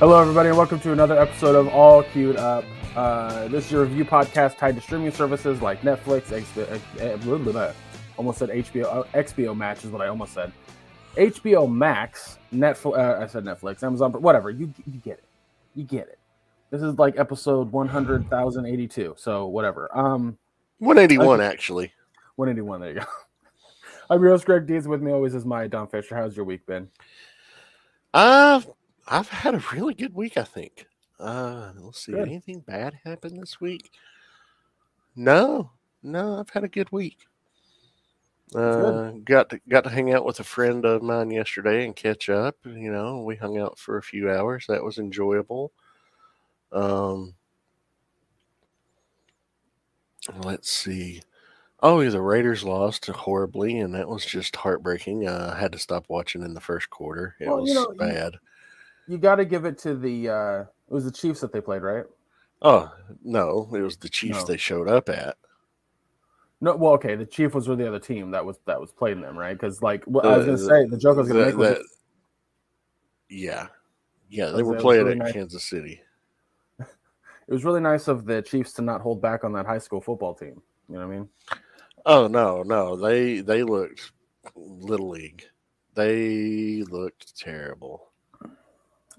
Hello, everybody, and welcome to another episode of All Queued Up. Uh, this is your review podcast tied to streaming services like Netflix, HBO, eh, blah, blah, blah. almost said HBO, uh, XBO Max is what I almost said. HBO Max, Netflix, uh, I said Netflix, Amazon, whatever. You, you get it. You get it. This is like episode 100,082, so whatever. Um, 181, actually. 181, there you go. I'm your host, Greg Deeds. With me always is my Don Fisher. How's your week been? Uh, I've had a really good week, I think. Uh, let's see. Good. Anything bad happen this week? No, no, I've had a good week. Uh, got to got to hang out with a friend of mine yesterday and catch up. You know, we hung out for a few hours. That was enjoyable. Um, let's see. Oh, yeah, the Raiders lost horribly, and that was just heartbreaking. Uh, I had to stop watching in the first quarter. It Well, was you know, bad. You got to give it to the, uh, it was the Chiefs that they played, right? Oh no, it was the Chiefs No. they showed up at. No, well, okay. The Chief was with the other team that was that was playing them, right? Because like what I was Uh, gonna say, the joke I was gonna that- make was yeah, yeah, they were playing really at nice? Kansas City. it was really nice of the Chiefs to not hold back on that high school football team. You know what I mean? Oh no, no, they they looked little league. They looked terrible.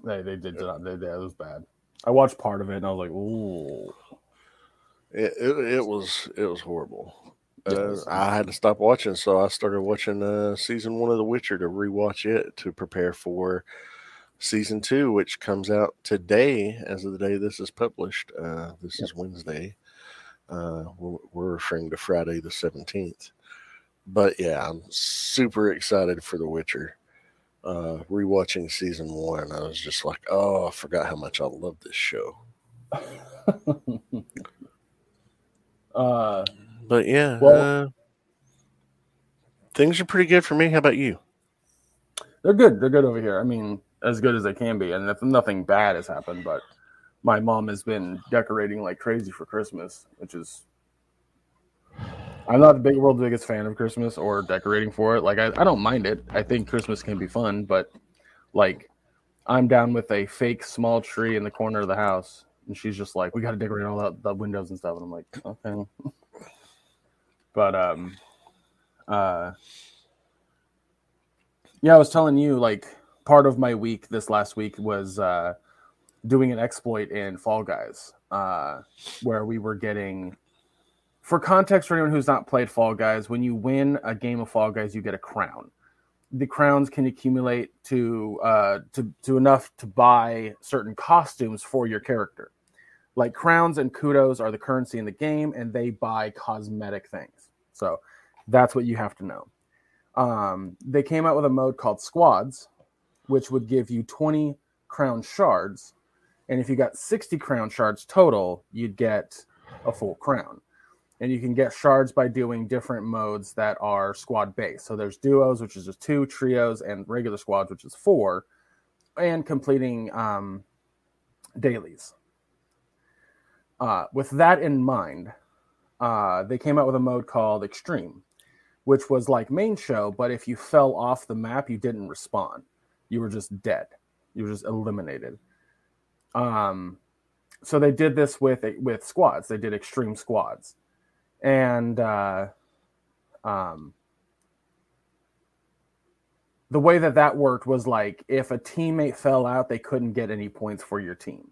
They they did not. They, it was bad. I watched part of it and I was like, ooh. It it, it was it was horrible. Uh, I had to stop watching, so I started watching uh, season one of The Witcher to rewatch it to prepare for season two, which comes out today as of the day this is published. Uh, this is Wednesday. Uh, we're, we're referring to Friday the seventeenth. But yeah, I'm super excited for The Witcher. Uh, rewatching season one, I was just like, oh, I forgot how much I love this show. uh, But yeah, Well- uh, things are pretty good for me. How about you? they're good. They're good over here. I mean, as good as they can be, and if nothing bad has happened, but my mom has been decorating like crazy for Christmas, which is. I'm not the big world's biggest fan of Christmas or decorating for it. Like I, I don't mind it. I think Christmas can be fun, but like I'm down with a fake small tree in the corner of the house, and she's just like, "We got to decorate all the, the windows and stuff," and I'm like, "Okay." but um, uh, yeah, I was telling you like part of my week this last week was uh, doing an exploit in Fall Guys, uh, where we were getting. For context, for anyone who's not played Fall Guys, when you win a game of Fall Guys, you get a crown. The crowns can accumulate to uh, to to enough to buy certain costumes for your character. Like crowns and kudos are the currency in the game, and they buy cosmetic things. So that's what you have to know. Um, they came out with a mode called Squads, which would give you 20 crown shards. And if you got 60 crown shards total, you'd get a full crown. And you can get shards by doing different modes that are squad based. So there's duos, which is just two, trios, and regular squads, which is four, and completing um, dailies. Uh, with that in mind, uh, they came out with a mode called Extreme, which was like main show, but if you fell off the map, you didn't respawn. You were just dead. You were just eliminated. Um, so they did this with with squads. They did extreme squads, and uh, um, the way that that worked was like if a teammate fell out, they couldn't get any points for your team.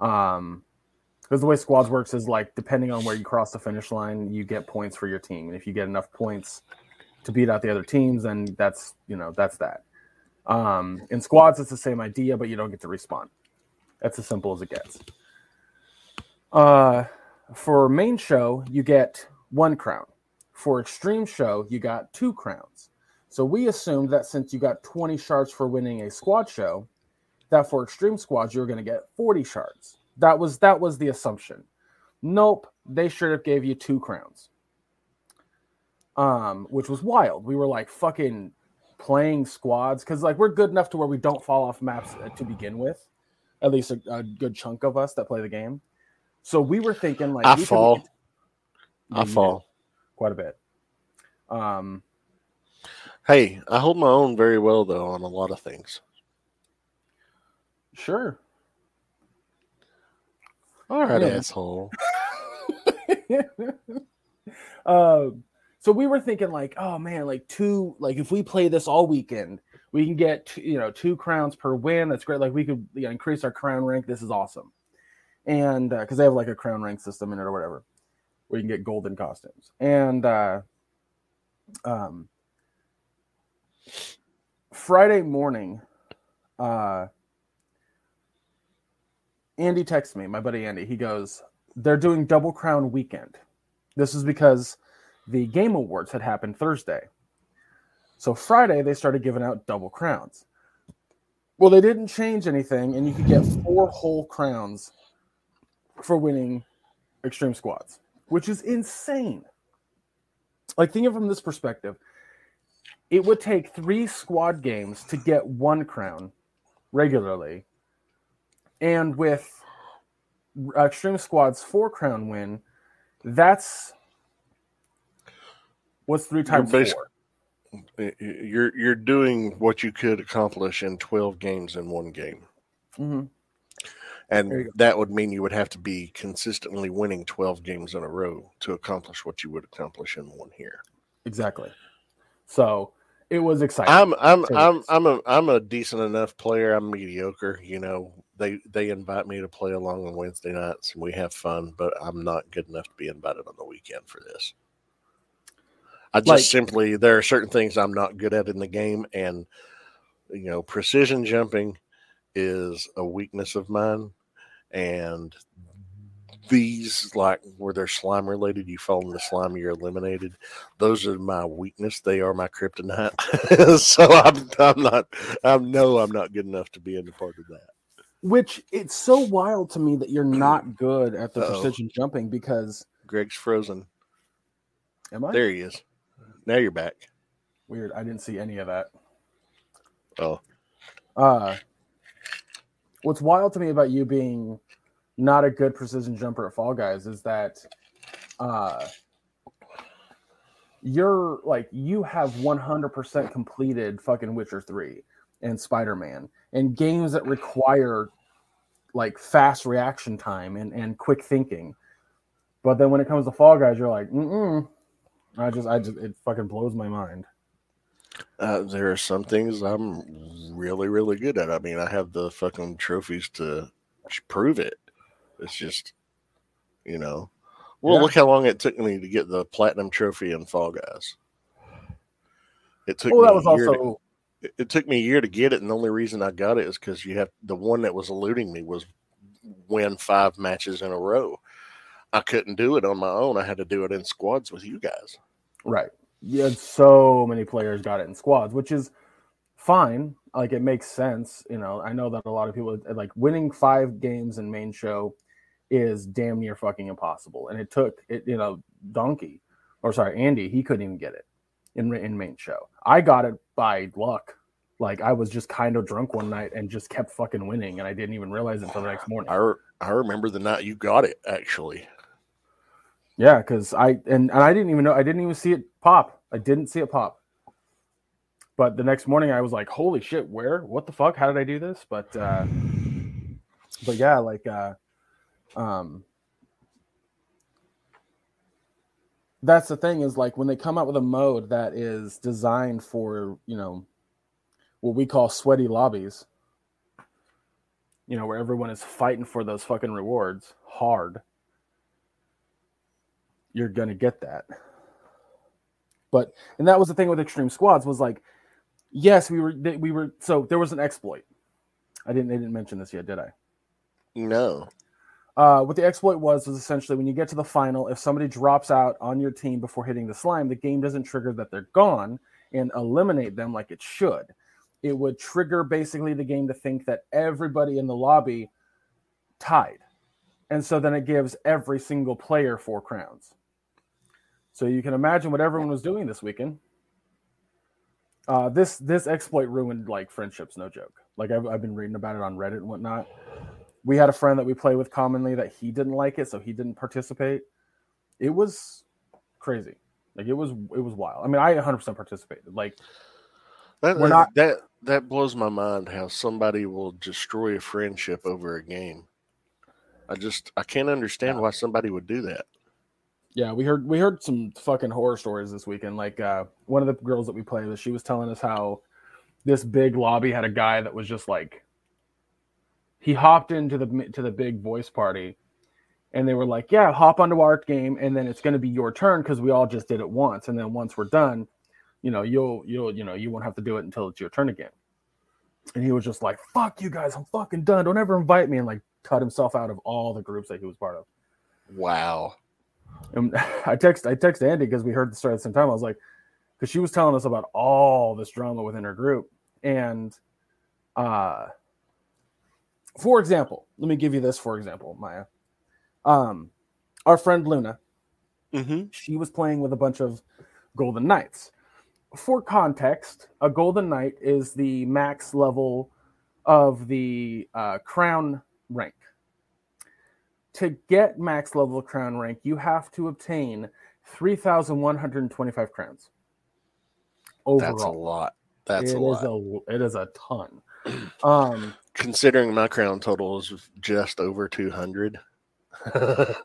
Um, because the way squads works is like depending on where you cross the finish line, you get points for your team, and if you get enough points to beat out the other teams, then that's you know that's that. Um, in squads, it's the same idea, but you don't get to respawn. That's as simple as it gets. Uh, for main show, you get one crown. For extreme show, you got two crowns. So we assumed that since you got 20 shards for winning a squad show, that for extreme squads you were going to get 40 shards. That was that was the assumption. Nope, they should have gave you two crowns. Um, which was wild. We were like fucking playing squads because like we're good enough to where we don't fall off maps uh, to begin with. At least a, a good chunk of us that play the game. So we were thinking like I could- fall. I fall. quite a bit. Um, Hey, I hold my own very well though on a lot of things. Sure. All right, Yeah. asshole. um, so we were thinking like, oh man, like two, like if we play this all weekend, we can get you know two crowns per win. That's great. Like we could you know, increase our crown rank. This is awesome, and because they have like a crown rank system in it or whatever, where you can get golden costumes. And uh, um, Friday morning, uh, Andy texts me, my buddy Andy. He goes, "They're doing double crown weekend." This is because the game awards had happened Thursday. So Friday they started giving out double crowns. Well, they didn't change anything, and you could get four whole crowns for winning extreme squads, which is insane. Like thinking from this perspective, it would take three squad games to get one crown regularly, and with extreme squads four crown win, that's what's three times basic- four. You're you're doing what you could accomplish in 12 games in one game. Mhm. And that would mean you would have to be consistently winning 12 games in a row to accomplish what you would accomplish in one here. Exactly. So it was exciting. I'm I'm I'm I'm a I'm a decent enough player. I'm mediocre, you know. They they invite me to play along on Wednesday nights and we have fun, but I'm not good enough to be invited on the weekend for this. I just Like- simply there are certain things I'm not good at in the game and you know, precision jumping is a weakness of mine and these like where they're slime related, you fall in the slime, you're eliminated those are my weakness. They are my kryptonite. so I'm, I'm not. I know I'm not good enough to be in the part of that. Which it's so wild to me that you're not good at the Uh-oh. precision jumping because Greg's frozen. am I There he is. Now you're back. weird? I didn't see any of that. Oh, Uh what's wild to me about you being not a good precision jumper at Fall Guys is that uh you're like you have 100% completed fucking Witcher 3 and Spider-Man and games that require like fast reaction time and, and quick thinking. But then when it comes to Fall Guys, you're like, mm I just, I just, it fucking blows my mind. Uh, there are some things I'm really, really good at. I mean, I have the fucking trophies to prove it. It's just, you know. Well, Yeah. look how long it took me to get the platinum trophy in Fall Guys. It took Well, me that was a year to- also it, it took me a year to get it, and the only reason I got it is because you have the one that was eluding me was win five matches in a row. I couldn't do it on my own. I had to do it in squads with you guys. Right. Yeah, so many players got it in squads, which is fine. Like it makes sense. You know, I know that a lot of people like winning five games in main show is damn near fucking impossible. And it took it, you know, Donkey or sorry, Andy, he couldn't even get it in in main show. I got it by luck. Like I was just kind of drunk one night and just kept fucking winning, and I didn't even realize it until the next morning. I re- I remember the night you got it actually. Yeah, because I and, and I didn't even know I didn't even see it pop. I didn't see it pop. But the next morning I was like, holy shit, where? What the fuck? How did I do this? But uh but yeah, like uh um that's the thing is like when they come out with a mode that is designed for, you know, what we call sweaty lobbies, you know, where everyone is fighting for those fucking rewards hard you're gonna get that. But and that was the thing with extreme squads was like, yes, we were we were so there was an exploit. I didn't they didn't mention this yet, did I? No. Uh, what the exploit was was essentially when you get to the final, if somebody drops out on your team before hitting the slime, the game doesn't trigger that they're gone and eliminate them like it should. It would trigger basically the game to think that everybody in the lobby tied. And so then it gives every single player four crowns. So you can imagine what everyone was doing this weekend. Uh, this this exploit ruined like friendships, no joke. Like I've, I've been reading about it on Reddit and whatnot we had a friend that we play with commonly that he didn't like it, so he didn't participate. It was crazy. Like it was it was wild. I mean, I 100% participated. Like That, We're not- that that blows my mind how somebody will destroy a friendship over a game. I just I can't understand why somebody would do that. Yeah, we heard we heard some fucking horror stories this weekend. Like uh, one of the girls that we play with, she was telling us how this big lobby had a guy that was just like he hopped into the to the big voice party, and they were like, "Yeah, hop onto our game, and then it's going to be your turn because we all just did it once, and then once we're done, you know, you'll you'll you know you won't have to do it until it's your turn again." And he was just like, "Fuck you guys, I'm fucking done. Don't ever invite me," and like cut himself out of all the groups that he was part of. Wow. And I text I text Andy because we heard the story at the same time. I was like, because she was telling us about all this drama within her group. And uh for example, let me give you this for example, Maya. Um our friend Luna, Mm-hmm. she was playing with a bunch of Golden Knights. For context, a Golden Knight is the max level of the uh, crown rank. To get max level crown rank, you have to obtain 3,125 crowns. Overall, That's a lot. That's It a is lot. a it is a ton. Um, Considering my crown total is just over two hundred.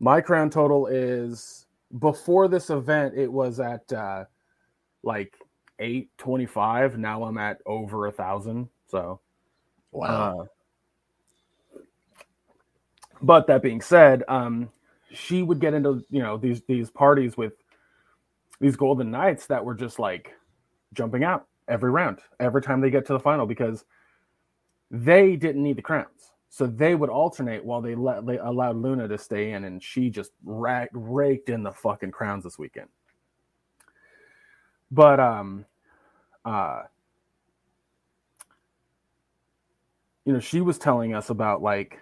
my crown total is before this event it was at uh like 825 now i'm at over a thousand so wow. uh, but that being said um she would get into you know these these parties with these golden knights that were just like jumping out every round every time they get to the final because they didn't need the crowns. So they would alternate while they let they allowed luna to stay in and she just ra- raked in the fucking crowns this weekend. But um uh you know she was telling us about like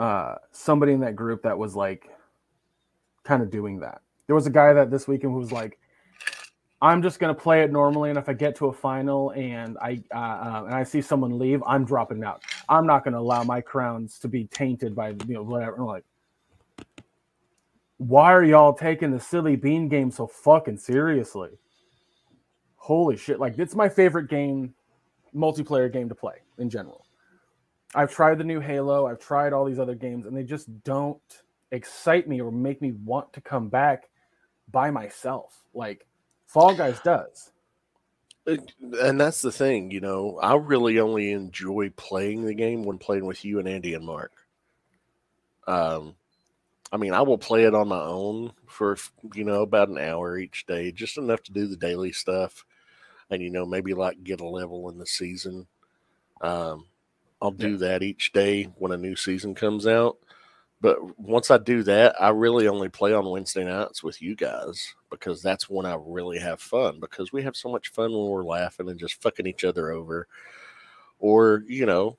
uh somebody in that group that was like kind of doing that. There was a guy that this weekend who was like i'm just to play it normally and if i get to a final and i uh, uh, and i see someone leave i'm dropping out. I'm not to allow my crowns to be tainted by you know whatever. And I'm like why are y'all taking the silly bean game so fucking seriously? Holy shit like it's my favorite game multiplayer game to play in general i've tried the new halo i've tried all these other games and they just don't excite me or make me want to come back by myself like fall guys does and that's the thing, you know. I really only enjoy playing the game when playing with you and Andy and Mark. Um, I mean, I will play it on my own for you know about an hour each day, just enough to do the daily stuff, and you know maybe like get a level in the season. Um, I'll do that each day when a new season comes out. But once I do that, I really only play on Wednesday nights with you guys because that's when I really have fun because we have so much fun when we're laughing and just fucking each other over. Or, you know,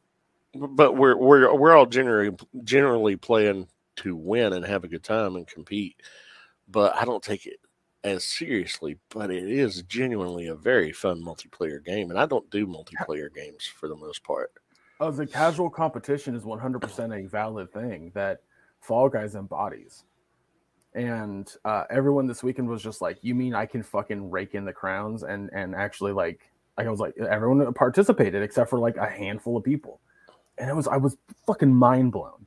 but we're we're we're all generally generally playing to win and have a good time and compete. But I don't take it as seriously, but it is genuinely a very fun multiplayer game and I don't do multiplayer games for the most part. Uh, the casual competition is 100% a valid thing that fall guys embodies. And uh, everyone this weekend was just like you mean i can fucking rake in the crowns and and actually like i was like everyone participated except for like a handful of people. And it was i was fucking mind blown.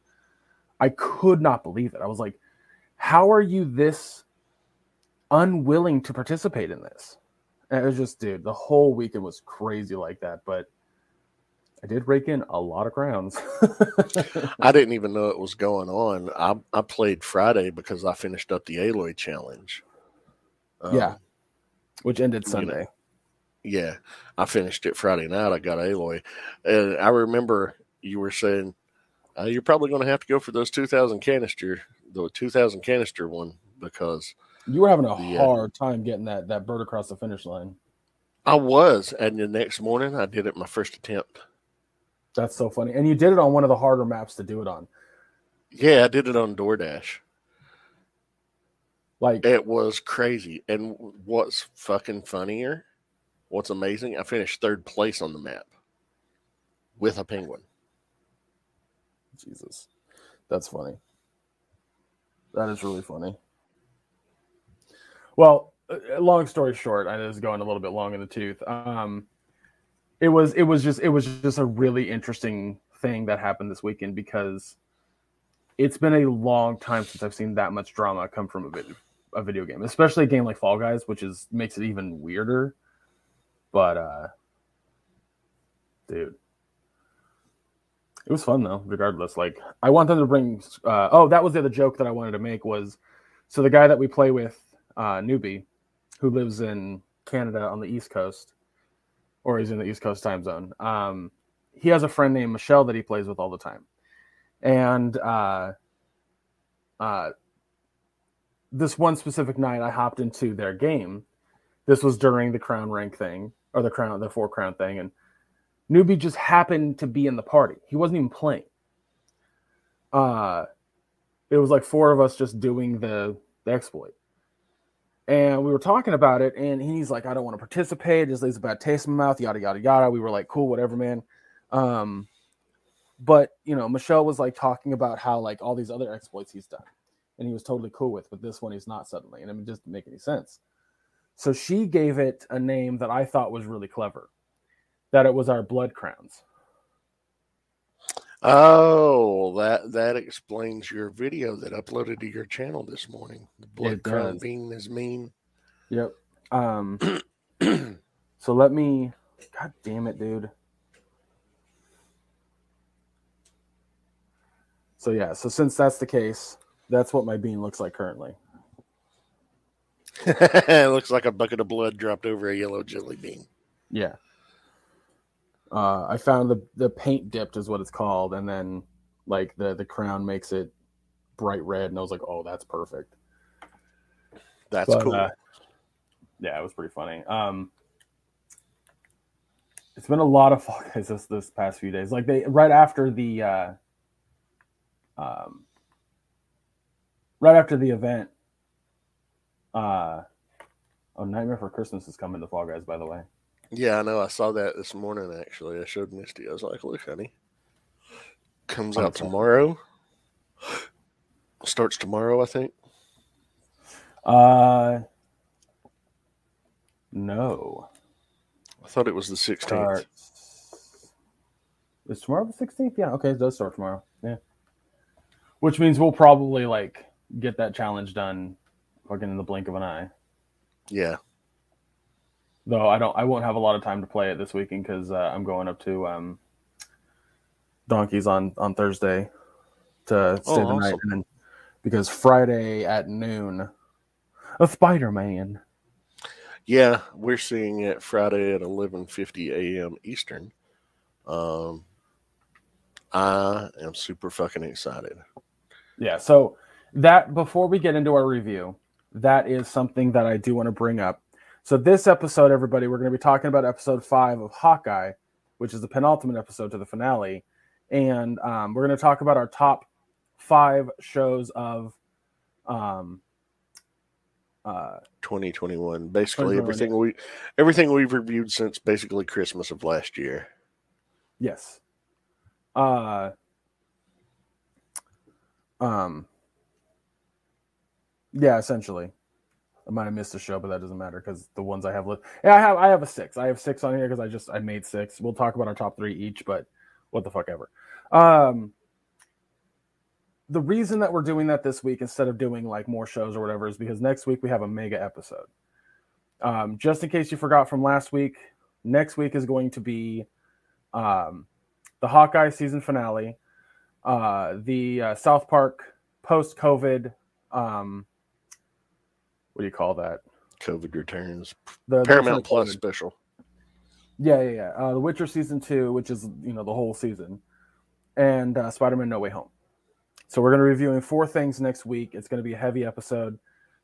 I could not believe it. I was like how are you this unwilling to participate in this? And it was just dude the whole weekend was crazy like that but I did rake in a lot of crowns. I didn't even know it was going on. I, I played Friday because I finished up the Aloy challenge. Um, yeah, which ended you know, Sunday. Yeah, I finished it Friday night. I got Aloy, and I remember you were saying uh, you're probably going to have to go for those 2,000 canister, the 2,000 canister one, because You were having a the, uh, hard time getting that that bird across the finish line. I was. And the next morning, I did it my first attempt. That's so funny. And you did it on one of the harder maps to do it on. Yeah, I did it on DoorDash. Like It was crazy. And what's fucking funnier, what's amazing, I finished third place on the map with a penguin. Jesus. That's funny. That is really funny. Well, uh, long story short, I was going a little bit long in the tooth. Um, it was it was just it was just a really interesting thing that happened this weekend because it's been a long time since I've seen that much drama come from a video, a video game, especially a game like Fall Guys, which is makes it even weirder. But uh dude, it was fun though. Regardless, like I want them to bring. Uh, oh, that was the other joke that I wanted to make was, so the guy that we play with, uh, newbie, who lives in Canada on the East Coast, or he's in the East Coast time zone. Um, he has a friend named Michelle that he plays with all the time, and uh, uh, this one specific night, I hopped into their game. This was during the crown rank thing or the crown, the four crown thing, and newbie just happened to be in the party. He wasn't even playing. Uh, it was like four of us just doing the, the exploit. And we were talking about it, and he's like, I don't want to participate. Just leaves a bad taste in my mouth, yada, yada, yada. We were like, cool, whatever, man. Um, but, you know, Michelle was like talking about how, like, all these other exploits he's done, and he was totally cool with, but this one he's not suddenly. And it just didn't make any sense. So she gave it a name that I thought was really clever that it was our blood crowns. Oh, that that explains your video that uploaded to your channel this morning. The blood crown being is mean. Yep. Um. so let me. God damn it, dude. So yeah. So since that's the case, that's what my bean looks like currently. it looks like a bucket of blood dropped over a yellow jelly bean. Yeah. Uh, I found the the paint dipped is what it's called, and then like the the crown makes it bright red, and I was like, oh, that's perfect. That's but, cool. Uh, yeah, it was pretty funny. Um, it's been a lot of Fall Guys this this past few days. Like they right after the uh, um, right after the event. Uh, oh, Nightmare for Christmas is coming to Fall Guys, by the way. Yeah, I know. I saw that this morning. Actually, I showed Misty. I was like, "Look, honey, comes out tomorrow. Starts tomorrow, I think." Uh, no. I thought it was the sixteenth. Is tomorrow the sixteenth? Yeah. Okay, it does start tomorrow. Yeah. Which means we'll probably like get that challenge done, fucking in the blink of an eye. Yeah though I don't I won't have a lot of time to play it this weekend because uh, I'm going up to um, Donkeys on on Thursday to stay oh, the night, and then because Friday at noon, a Spider Man. Yeah, we're seeing it Friday at 11:50 a.m. Eastern. Um, I am super fucking excited. Yeah, so that before we get into our review, that is something that I do want to bring up so this episode, everybody, we're going to be talking about episode five of Hawkeye, which is the penultimate episode to the finale, and um, we're going to talk about our top five shows of um, uh, 2021. Basically, everything we everything we've reviewed since basically Christmas of last year. Yes. Uh. Um. Yeah, essentially. I might have missed a show, but that doesn't matter because the ones I have left, Yeah, I have I have a six. I have six on here because I just I made six. We'll talk about our top three each, but what the fuck ever. Um, the reason that we're doing that this week instead of doing like more shows or whatever is because next week we have a mega episode. Um, just in case you forgot from last week, next week is going to be um, the Hawkeye season finale, uh, the uh, South Park post COVID um, what do you call that? COVID returns. The Paramount Plus special. Yeah, yeah, yeah. Uh, the Witcher season two, which is you know the whole season, and uh, Spider-Man: No Way Home. So we're going to be reviewing four things next week. It's going to be a heavy episode,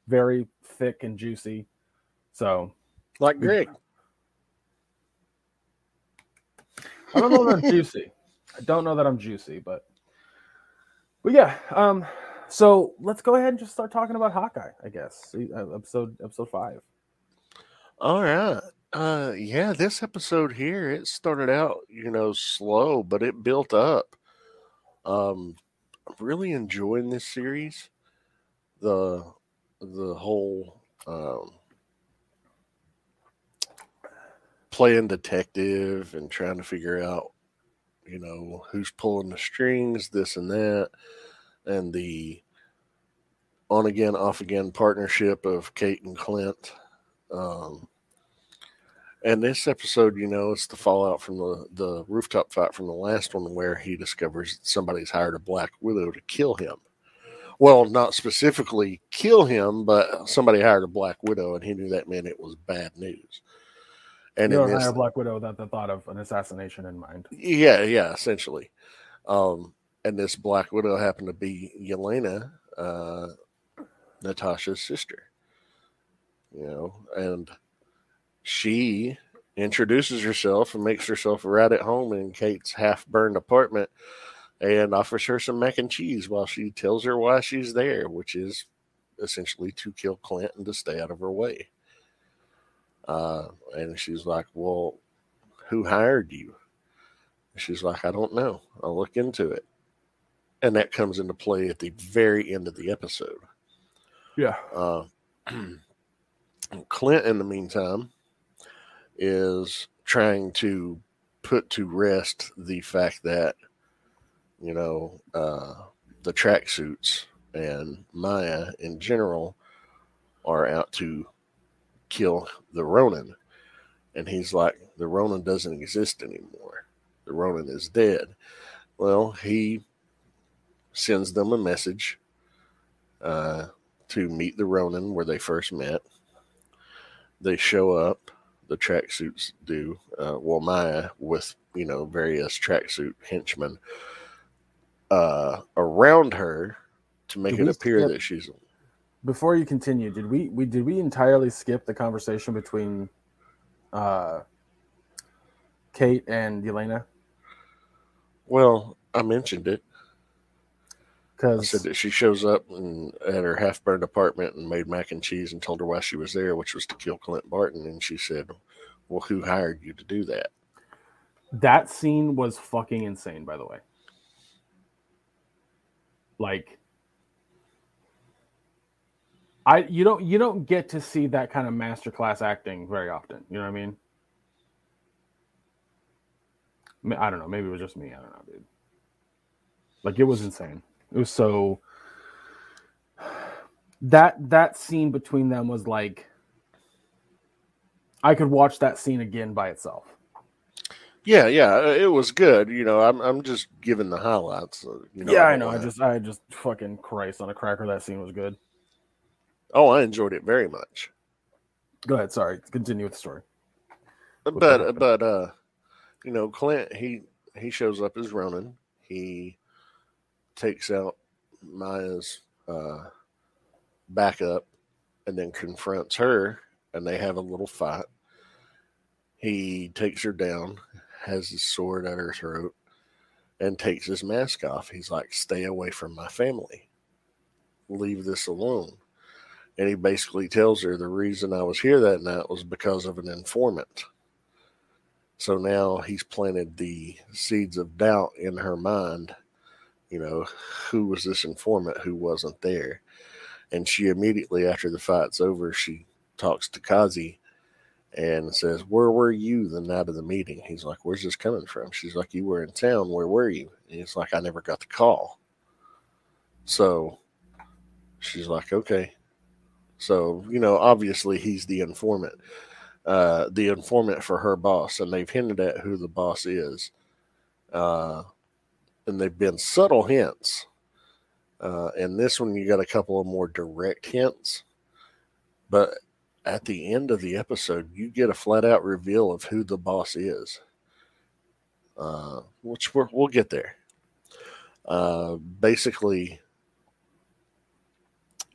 very thick and juicy. So, like Greg. I don't know that I'm juicy. I don't know that I'm juicy, but but yeah. Um, so let's go ahead and just start talking about Hawkeye, I guess. Uh, episode episode five. All right. Uh yeah, this episode here, it started out, you know, slow, but it built up. Um I'm really enjoying this series. The the whole um playing detective and trying to figure out, you know, who's pulling the strings, this and that, and the on again, off again partnership of Kate and Clint. Um, and this episode, you know, it's the fallout from the, the rooftop fight from the last one where he discovers that somebody's hired a Black Widow to kill him. Well, not specifically kill him, but somebody hired a Black Widow, and he knew that meant it was bad news. And you don't hire a Black Widow without the thought of an assassination in mind. Yeah, yeah, essentially. Um, and this Black Widow happened to be Yelena, uh, Natasha's sister. You know, and she introduces herself and makes herself right at home in Kate's half burned apartment and offers her some mac and cheese while she tells her why she's there, which is essentially to kill Clint and to stay out of her way. Uh, and she's like, Well, who hired you? she's like, I don't know. I'll look into it. And that comes into play at the very end of the episode. Yeah. Uh, Clint, in the meantime, is trying to put to rest the fact that, you know, uh, the tracksuits and Maya in general are out to kill the Ronin. And he's like, the Ronin doesn't exist anymore. The Ronin is dead. Well, he sends them a message uh, to meet the Ronin where they first met. They show up the tracksuits do. Uh, well, Maya with you know various tracksuit henchmen uh, around her to make did it appear skip, that she's. Before you continue, did we we did we entirely skip the conversation between uh, Kate and Yelena? Well, I mentioned it. Because said that she shows up in, at her half burned apartment and made mac and cheese and told her why she was there, which was to kill Clint Barton. And she said, Well, who hired you to do that? That scene was fucking insane, by the way. Like, I you don't you don't get to see that kind of masterclass acting very often. You know what I mean? I don't know. Maybe it was just me. I don't know, dude. Like it was insane. It was so that that scene between them was like I could watch that scene again by itself. Yeah, yeah, it was good. You know, I'm I'm just giving the highlights. You know, yeah, I know. I just I just fucking Christ on a cracker. That scene was good. Oh, I enjoyed it very much. Go ahead. Sorry. Continue with the story. but but uh, you know, Clint he he shows up as Ronin. He takes out Maya's uh, backup and then confronts her, and they have a little fight. He takes her down, has his sword at her throat, and takes his mask off. He's like, Stay away from my family. Leave this alone. And he basically tells her the reason I was here that night was because of an informant. So now he's planted the seeds of doubt in her mind you know, who was this informant who wasn't there? And she immediately, after the fight's over, she talks to Kazi and says, Where were you the night of the meeting? He's like, Where's this coming from? She's like, You were in town. Where were you? And he's like, I never got the call. So she's like, Okay. So, you know, obviously he's the informant, uh, the informant for her boss, and they've hinted at who the boss is. Uh, and they've been subtle hints. Uh, and this one, you got a couple of more direct hints. But at the end of the episode, you get a flat out reveal of who the boss is, uh, which we will get there. Uh, basically,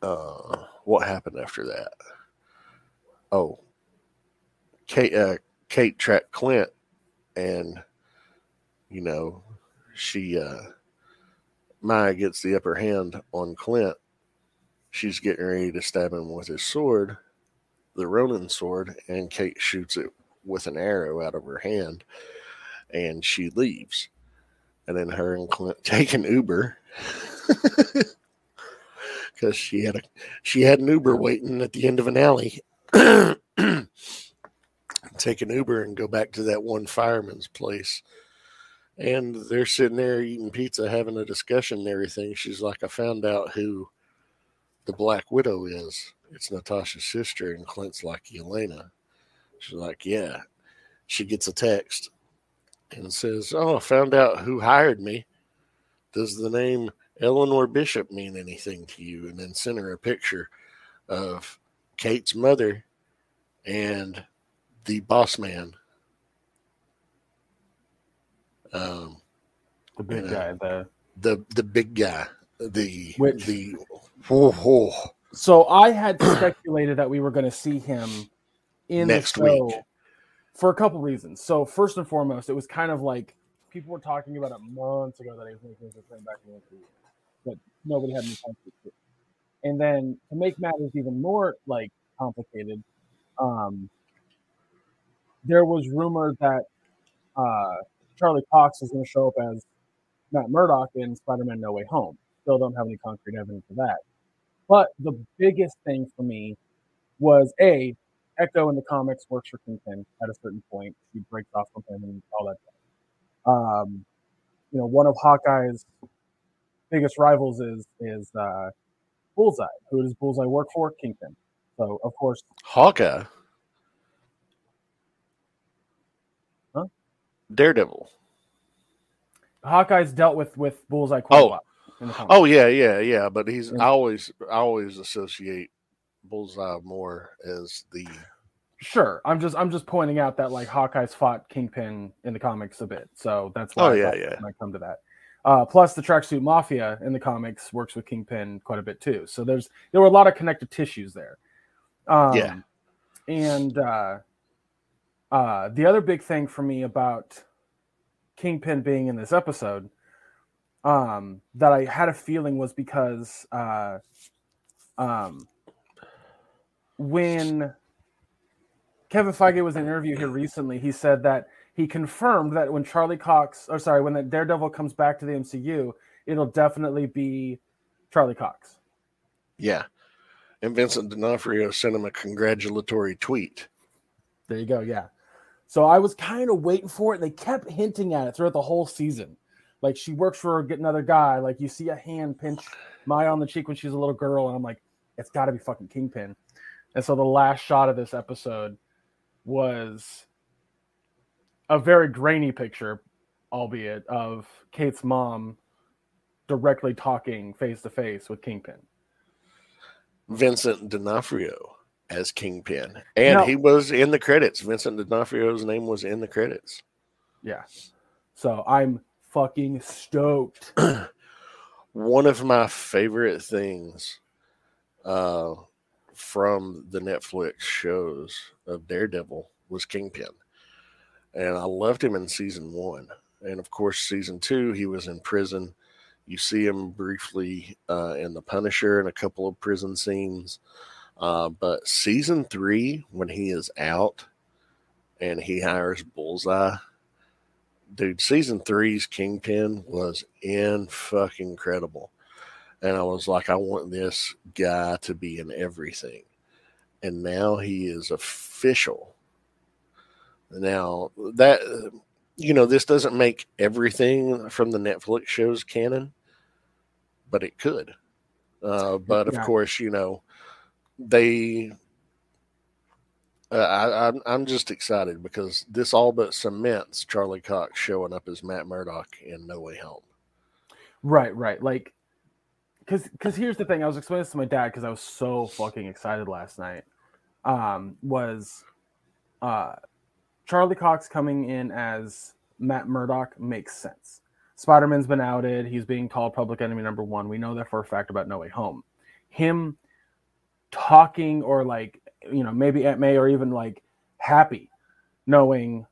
uh, what happened after that? Oh, Kate, uh, Kate tracked Clint, and you know she uh Maya gets the upper hand on Clint. She's getting ready to stab him with his sword, the Ronin sword, and Kate shoots it with an arrow out of her hand, and she leaves. And then her and Clint take an Uber because she had a she had an Uber waiting at the end of an alley. take an Uber and go back to that one fireman's place. And they're sitting there eating pizza, having a discussion and everything. She's like, I found out who the Black Widow is. It's Natasha's sister. And Clint's like, Yelena. She's like, Yeah. She gets a text and says, Oh, I found out who hired me. Does the name Eleanor Bishop mean anything to you? And then send her a picture of Kate's mother and the boss man. Um, The big Yeah. guy. The the the big guy, the Which- the oh, oh, so I had speculated that we were going to see him in Next the show week. for a couple reasons. So first and foremost, it was kind of like people were talking about it months ago that he was making his return back in the but nobody had any time to And then to make matters even more like complicated, um, there was rumor that uh, Charlie Cox is going to show up as Matt Murdock in Spider-Man: No Way Home. Still don't have any concrete evidence of that. But the biggest thing for me was a Echo in the comics works for Kingpin at a certain point. She breaks off from him and all that. Um, you know, one of Hawkeye's biggest rivals is is uh, Bullseye. Who does Bullseye work for? Kingpin. So of course, Hawkeye, Daredevil. Hawkeye's dealt with with Bullseye quite a Oh. Oh yeah, yeah, yeah. But he's Yeah. I always I always associate Bullseye more as the Sure. I'm just I'm just pointing out that like Hawkeye's fought Kingpin in the comics a bit, so that's why Oh, I yeah, yeah. might come to that. Uh, plus, the Tracksuit Mafia in the comics works with Kingpin quite a bit too. So there's there were a lot of connective tissues there. Um, Yeah. And uh, uh, the other big thing for me about Kingpin being in this episode um, that I had a feeling was because uh, um, when Kevin Feige was in an interview here recently, he said that he confirmed that when Charlie Cox, or sorry, when the Daredevil comes back to the MCU, it'll definitely be Charlie Cox. yeah. And Vincent D'Onofrio sent him a congratulatory tweet. There you go. Yeah. So I was kind of waiting for it. And they kept hinting at it throughout the whole season. Like she works for another guy. Like you see a hand pinch Maya on the cheek when she's a little girl, and I'm like, it's got to be fucking Kingpin. And so the last shot of this episode was a very grainy picture, albeit of Kate's mom directly talking face to face with Kingpin. Vincent D'Onofrio as Kingpin, and No. he was in the credits. Vincent D'Onofrio's name was in the credits. Yeah. So I'm fucking stoked. One of my favorite things uh, from the Netflix shows of Daredevil was Kingpin, and I loved him in season one. And of course, season two, he was in prison. You see him briefly uh, in The Punisher and a couple of prison scenes. Uh, but season three, when he is out and he hires Bullseye, dude, season three's Kingpin was in fucking incredible. And I was like, I want this guy to be in everything. And now he is official. Now, that, you know, this doesn't make everything from the Netflix shows canon, but it could. Uh, but of Yeah. course, you know, they uh, I, I'm I'm just excited because this all but cements Charlie Cox showing up as Matt Murdock in No Way Home. Right, right. Like, because because here's the thing. I was explaining this to my dad because I was so fucking excited last night. Um, was uh, Charlie Cox coming in as Matt Murdock makes sense. Spider Man's been outed. He's being called public enemy number one. We know that for a fact about No Way Home. Him talking or like you know maybe Aunt May or even like happy knowing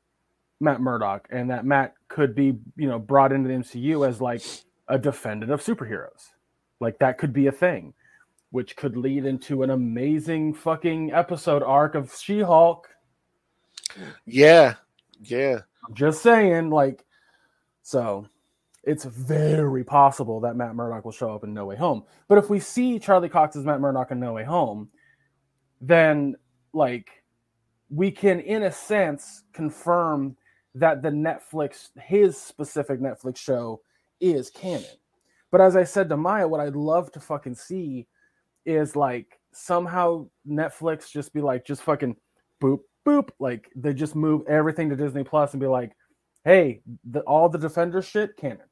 Matt Murdock and that Matt could be you know brought into the MCU as like a defendant of superheroes. Like that could be a thing, which could lead into an amazing fucking episode arc of She-Hulk. Yeah, yeah, I'm just saying, like, so it's very possible that Matt Murdock will show up in No Way Home. But if we see Charlie Cox as Matt Murdock in No Way Home, then like we can, in a sense, confirm that the Netflix, his specific Netflix show, is canon. But as I said to Maya, what I'd love to fucking see is like somehow Netflix just be like, just fucking boop, boop. Like they just move everything to Disney Plus and be like, hey, the, all the Defender shit, canon.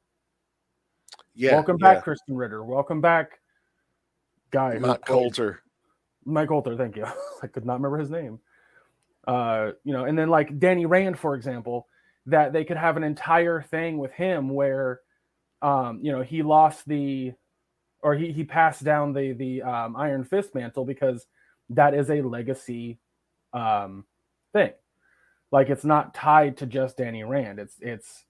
Yeah. Welcome yeah. back, Krysten Ritter. Welcome back, guy. Matt Colter. Mike Colter, thank you. I could not remember his name. Uh, you know, and then like Danny Rand, for example, that they could have an entire thing with him where, um, you know, he lost the, or he he passed down the the um, Iron Fist mantle because that is a legacy, um, thing. Like it's not tied to just Danny Rand. It's it's.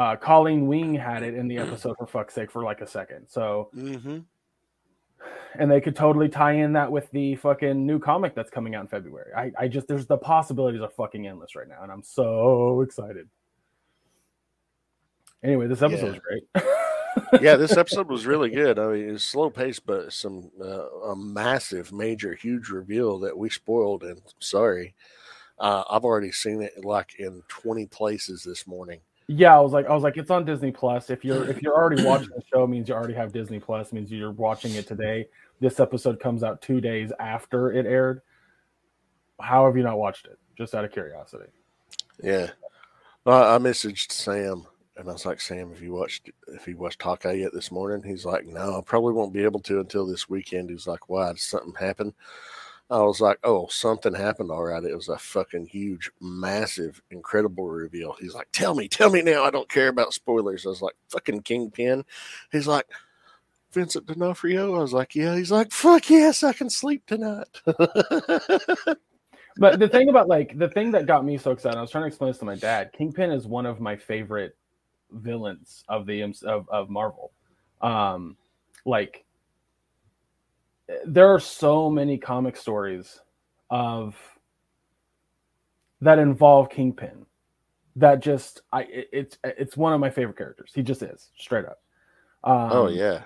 Uh, Colleen Wing had it in the episode for fuck's sake for like a second. So Mm-hmm. and they could totally tie in that with the fucking new comic that's coming out in February. I, I just there's the possibilities are fucking endless right now, and I'm so excited. Anyway, this episode Yeah. was great. yeah, this episode was really good. I mean, it's slow paced, but some uh, a massive, major, huge reveal that we spoiled. And sorry, uh, I've already seen it like in twenty places this morning. Yeah, I was like, I was like, it's on Disney Plus. If you're if you're already watching the show, means you already have Disney Plus. Means you're watching it today. This episode comes out two days after it aired. How have you not watched it? Just out of curiosity. Yeah, I, I messaged Sam and I was like, Sam, if you watched if he watched Hawkeye yet this morning, he's like, no, I probably won't be able to until this weekend. He's like, why? Did something happen? I was like, oh, something happened. All right. It was a fucking huge, massive, incredible reveal. He's like, tell me, tell me now. I don't care about spoilers. I was like, fucking Kingpin. He's like, Vincent D'Onofrio. I was like, yeah. He's like, fuck yes, I can sleep tonight. but the thing about like the thing that got me so excited, I was trying to explain this to my dad. Kingpin is one of my favorite villains of the of, of Marvel. Um, like there are so many comic stories of that involve Kingpin that just I it, it's it's one of my favorite characters. He just is straight up. Um, oh, yeah.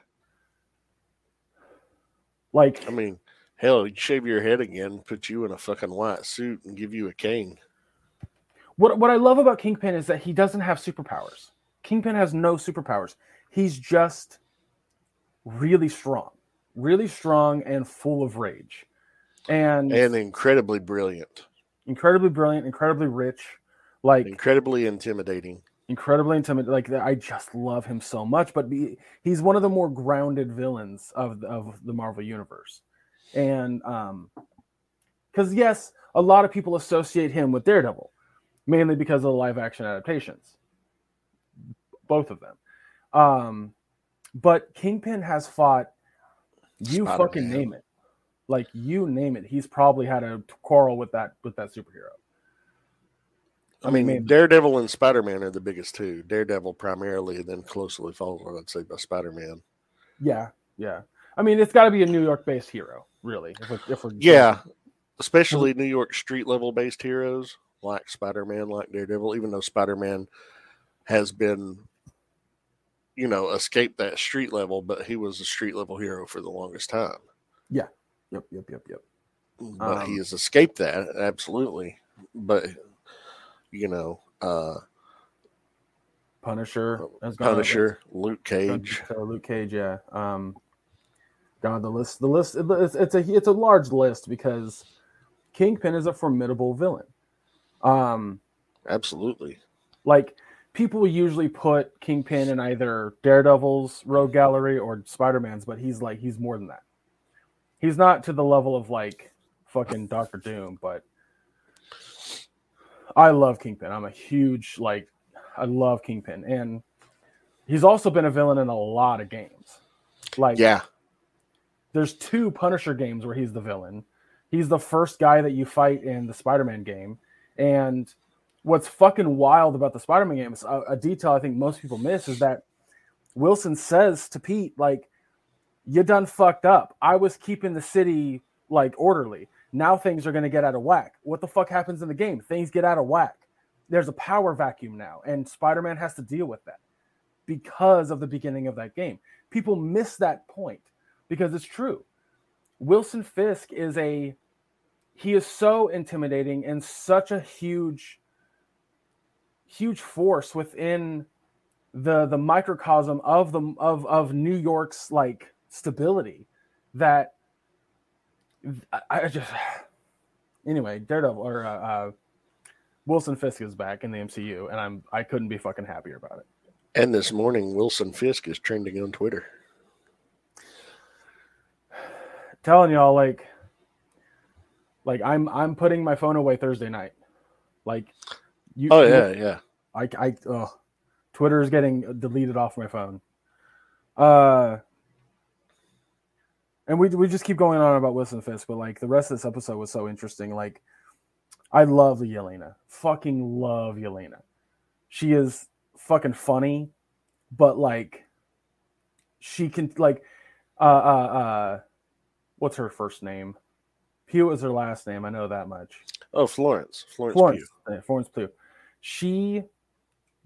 like I mean, hell, he'd shave your head again, put you in a fucking white suit, and give you a cane. What what I love about Kingpin is that he doesn't have superpowers. Kingpin has no superpowers. He's just really strong, really strong and full of rage, and, And incredibly brilliant, incredibly brilliant, incredibly rich, like incredibly intimidating. incredibly intimidating. Like I just love him so much. But he, he's one of the more grounded villains of the, of the Marvel universe, and um, because yes, a lot of people associate him with Daredevil, mainly because of the live action adaptations, both of them. Um, but Kingpin has fought. You Spider-Man. fucking name it, like you name it. He's probably had a quarrel with that with that superhero. I mean, maybe. Daredevil and Spider Man are the biggest two. Daredevil primarily, and then closely followed, I'd say, by Spider Man. Yeah, yeah. I mean, it's got to be a New York-based hero, really. If we're, if we're Yeah, especially New York street level based heroes like Spider Man, like Daredevil, even though Spider Man has been, you know, escape that street level, but he was a street level hero for the longest time. Yeah. Yep, yep, yep, yep. But he Um, has escaped that, absolutely. But, you know, uh, Punisher, has gone- Punisher, Luke Cage. Luke Cage, yeah. Um, God, the list, the list, it's, it's a it's a large list because Kingpin is a formidable villain. Um, Absolutely. like people usually put Kingpin in either Daredevil's rogue gallery or Spider Man's, but he's like he's more than that. He's not to the level of like fucking Doctor Doom, but I love Kingpin. I'm a huge like I love Kingpin, and he's also been a villain in a lot of games. Like Yeah. there's two Punisher games where he's the villain. He's the first guy that you fight in the Spider-Man game. And what's fucking wild about the Spider-Man game is a, a detail I think most people miss is that Wilson says to Pete, like, you done fucked up. I was keeping the city like orderly. Now things are gonna get out of whack. What the fuck happens in the game? Things get out of whack. There's a power vacuum now, and Spider-Man has to deal with that because of the beginning of that game. People miss that point because it's true. Wilson Fisk is a he is so intimidating and such a huge huge force within the the microcosm of the of of New York's like stability that I, I just anyway Daredevil or uh, uh, Wilson Fisk is back in the MCU and I'm I couldn't be fucking happier about it. And this morning, Wilson Fisk is trending on Twitter. Telling y'all like like I'm I'm putting my phone away Thursday night. Like you Oh yeah, you, yeah. I I oh, Twitter is getting deleted off my phone. Uh and we we just keep going on about Wilson Fisk, but like the rest of this episode was so interesting. Like I love Yelena. Fucking love Yelena. She is fucking funny, but like she can like uh uh uh what's her first name? Pugh is her last name. I know that much. Oh, Florence. Florence, Florence Pugh. Florence Pugh. She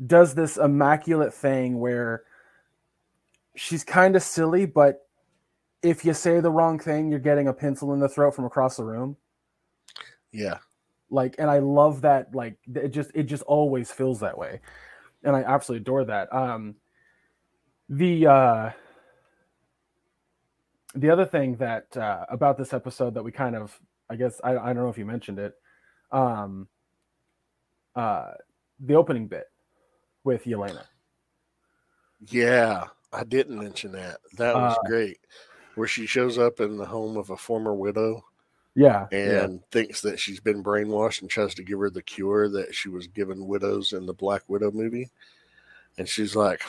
does this immaculate thing where she's kind of silly, but if you say the wrong thing, you're getting a pencil in the throat from across the room. Yeah. Like, and I love that. Like, it just, it just always feels that way. And I absolutely adore that. Um, the, uh, the other thing that uh, about this episode that we kind of i guess i, I don't know if you mentioned it um uh the opening bit with yelena yeah i didn't mention that that was uh, great where she shows up in the home of a former widow yeah and yeah. thinks that she's been brainwashed and tries to give her the cure that she was given widows in the black widow movie and she's like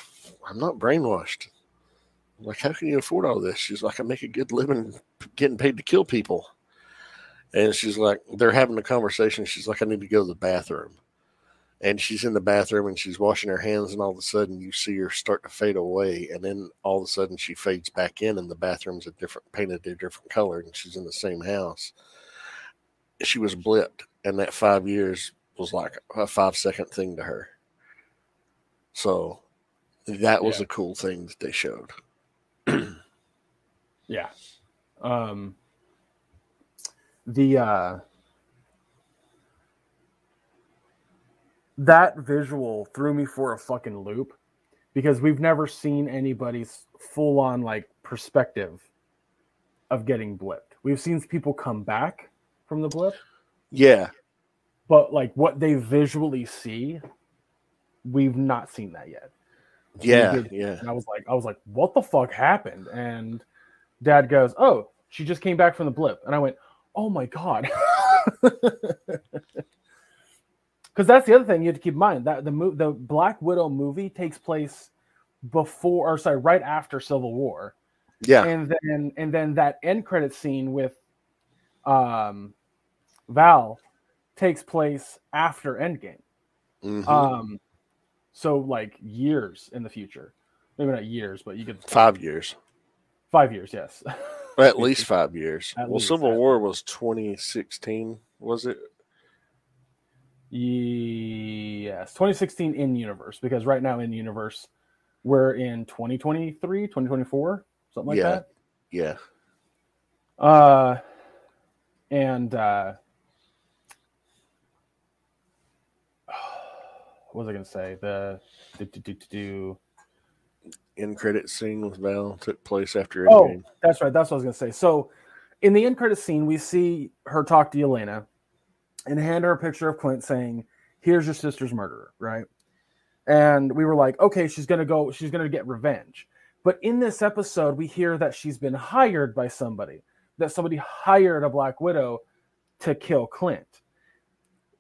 i'm not brainwashed like, how can you afford all this? She's like, I make a good living getting paid to kill people. And she's like, they're having a conversation. She's like, I need to go to the bathroom. And she's in the bathroom and she's washing her hands, and all of a sudden you see her start to fade away. And then all of a sudden she fades back in, and the bathroom's a different painted a different color, and she's in the same house. She was blipped, and that five years was like a five second thing to her. So that was yeah. a cool thing that they showed. yeah. Um, the uh, that visual threw me for a fucking loop because we've never seen anybody's full on like perspective of getting blipped. We've seen people come back from the blip. Yeah. But like what they visually see, we've not seen that yet. Yeah, yeah. And I was like, I was like, what the fuck happened? And dad goes, Oh, she just came back from the blip. And I went, Oh my God. Because that's the other thing you have to keep in mind that the mo- the Black Widow movie takes place before or sorry, right after Civil War. Yeah. And then and then that end credit scene with um Val takes place after Endgame. Mm-hmm. Um so like years in the future, maybe not years, but you could five years. Five years, yes. At least five years. At well, Civil War was 2016, was it? Yes, 2016 in universe because right now in universe we're in 2023, 2024, something like yeah. that. Yeah. Uh and uh what was I going to say? The do, do, do, do, end credit scene with Val took place after Endgame. Oh, that's right. That's what I was going to say. So, in the end credit scene, we see her talk to Yelena and hand her a picture of Clint saying, "Here's your sister's murderer." Right. And we were like, okay, she's going to go. She's going to get revenge. But in this episode, we hear that she's been hired by somebody. That somebody hired a Black Widow to kill Clint.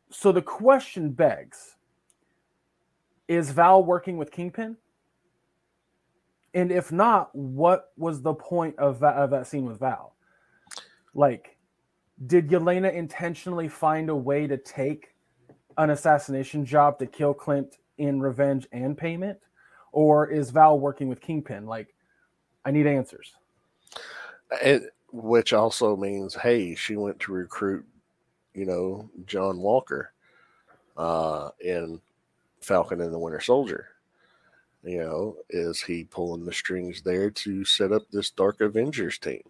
So the question begs is Val working with Kingpin? And if not, what was the point of that, of that scene with Val? Like, did Yelena intentionally find a way to take an assassination job to kill Clint in revenge and payment? Or is Val working with Kingpin? Like, I need answers. It, which also means, hey, she went to recruit, you know, John Walker uh, in Falcon and the Winter Soldier. You know, is he pulling the strings there to set up this Dark Avengers team?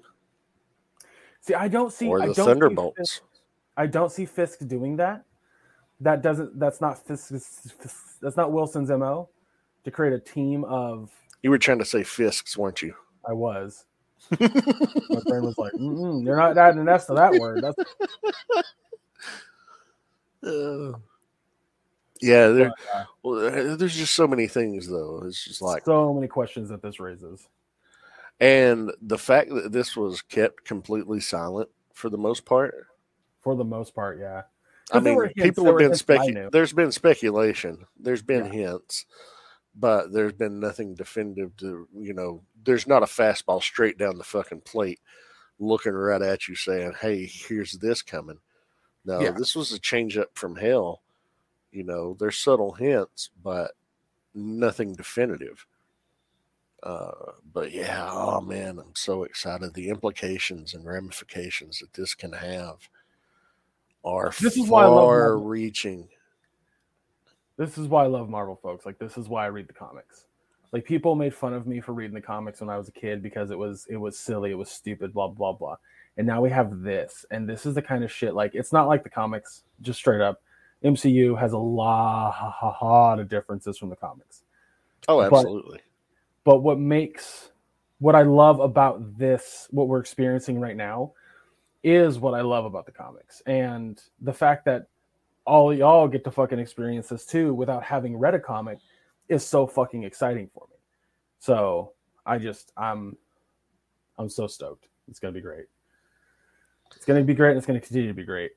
See, I don't see or the Thunderbolts. I don't see Fisk doing that. That doesn't. That's not Fisk. That's not Wilson's mo. To create a team of. You were trying to say Fisks, weren't you? I was. My brain was like, "You're not adding an S to that word." That's... Uh, yeah, there, well, there's just so many things, though. It's just like so many questions that this raises. And the fact that this was kept completely silent for the most part. For the most part, yeah. I mean, hints, people have been speculating. There's been speculation. There's been yeah. hints, but there's been nothing definitive to you know. There's not a fastball straight down the fucking plate, looking right at you, saying, "Hey, here's this coming." No, yeah. this was a change up from hell. You know, there's subtle hints, but nothing definitive. Uh, but yeah, oh man, I'm so excited. The implications and ramifications that this can have are this is far why I love reaching. This is why I love Marvel, folks. Like this is why I read the comics. Like people made fun of me for reading the comics when I was a kid because it was it was silly, it was stupid, blah blah blah. And now we have this, and this is the kind of shit. Like it's not like the comics, just straight up. MCU has a lot of differences from the comics. Oh, absolutely. But, but what makes what I love about this, what we're experiencing right now, is what I love about the comics. And the fact that all y'all get to fucking experience this too without having read a comic is so fucking exciting for me. So I just I'm I'm so stoked. It's gonna be great. It's gonna be great and it's gonna continue to be great.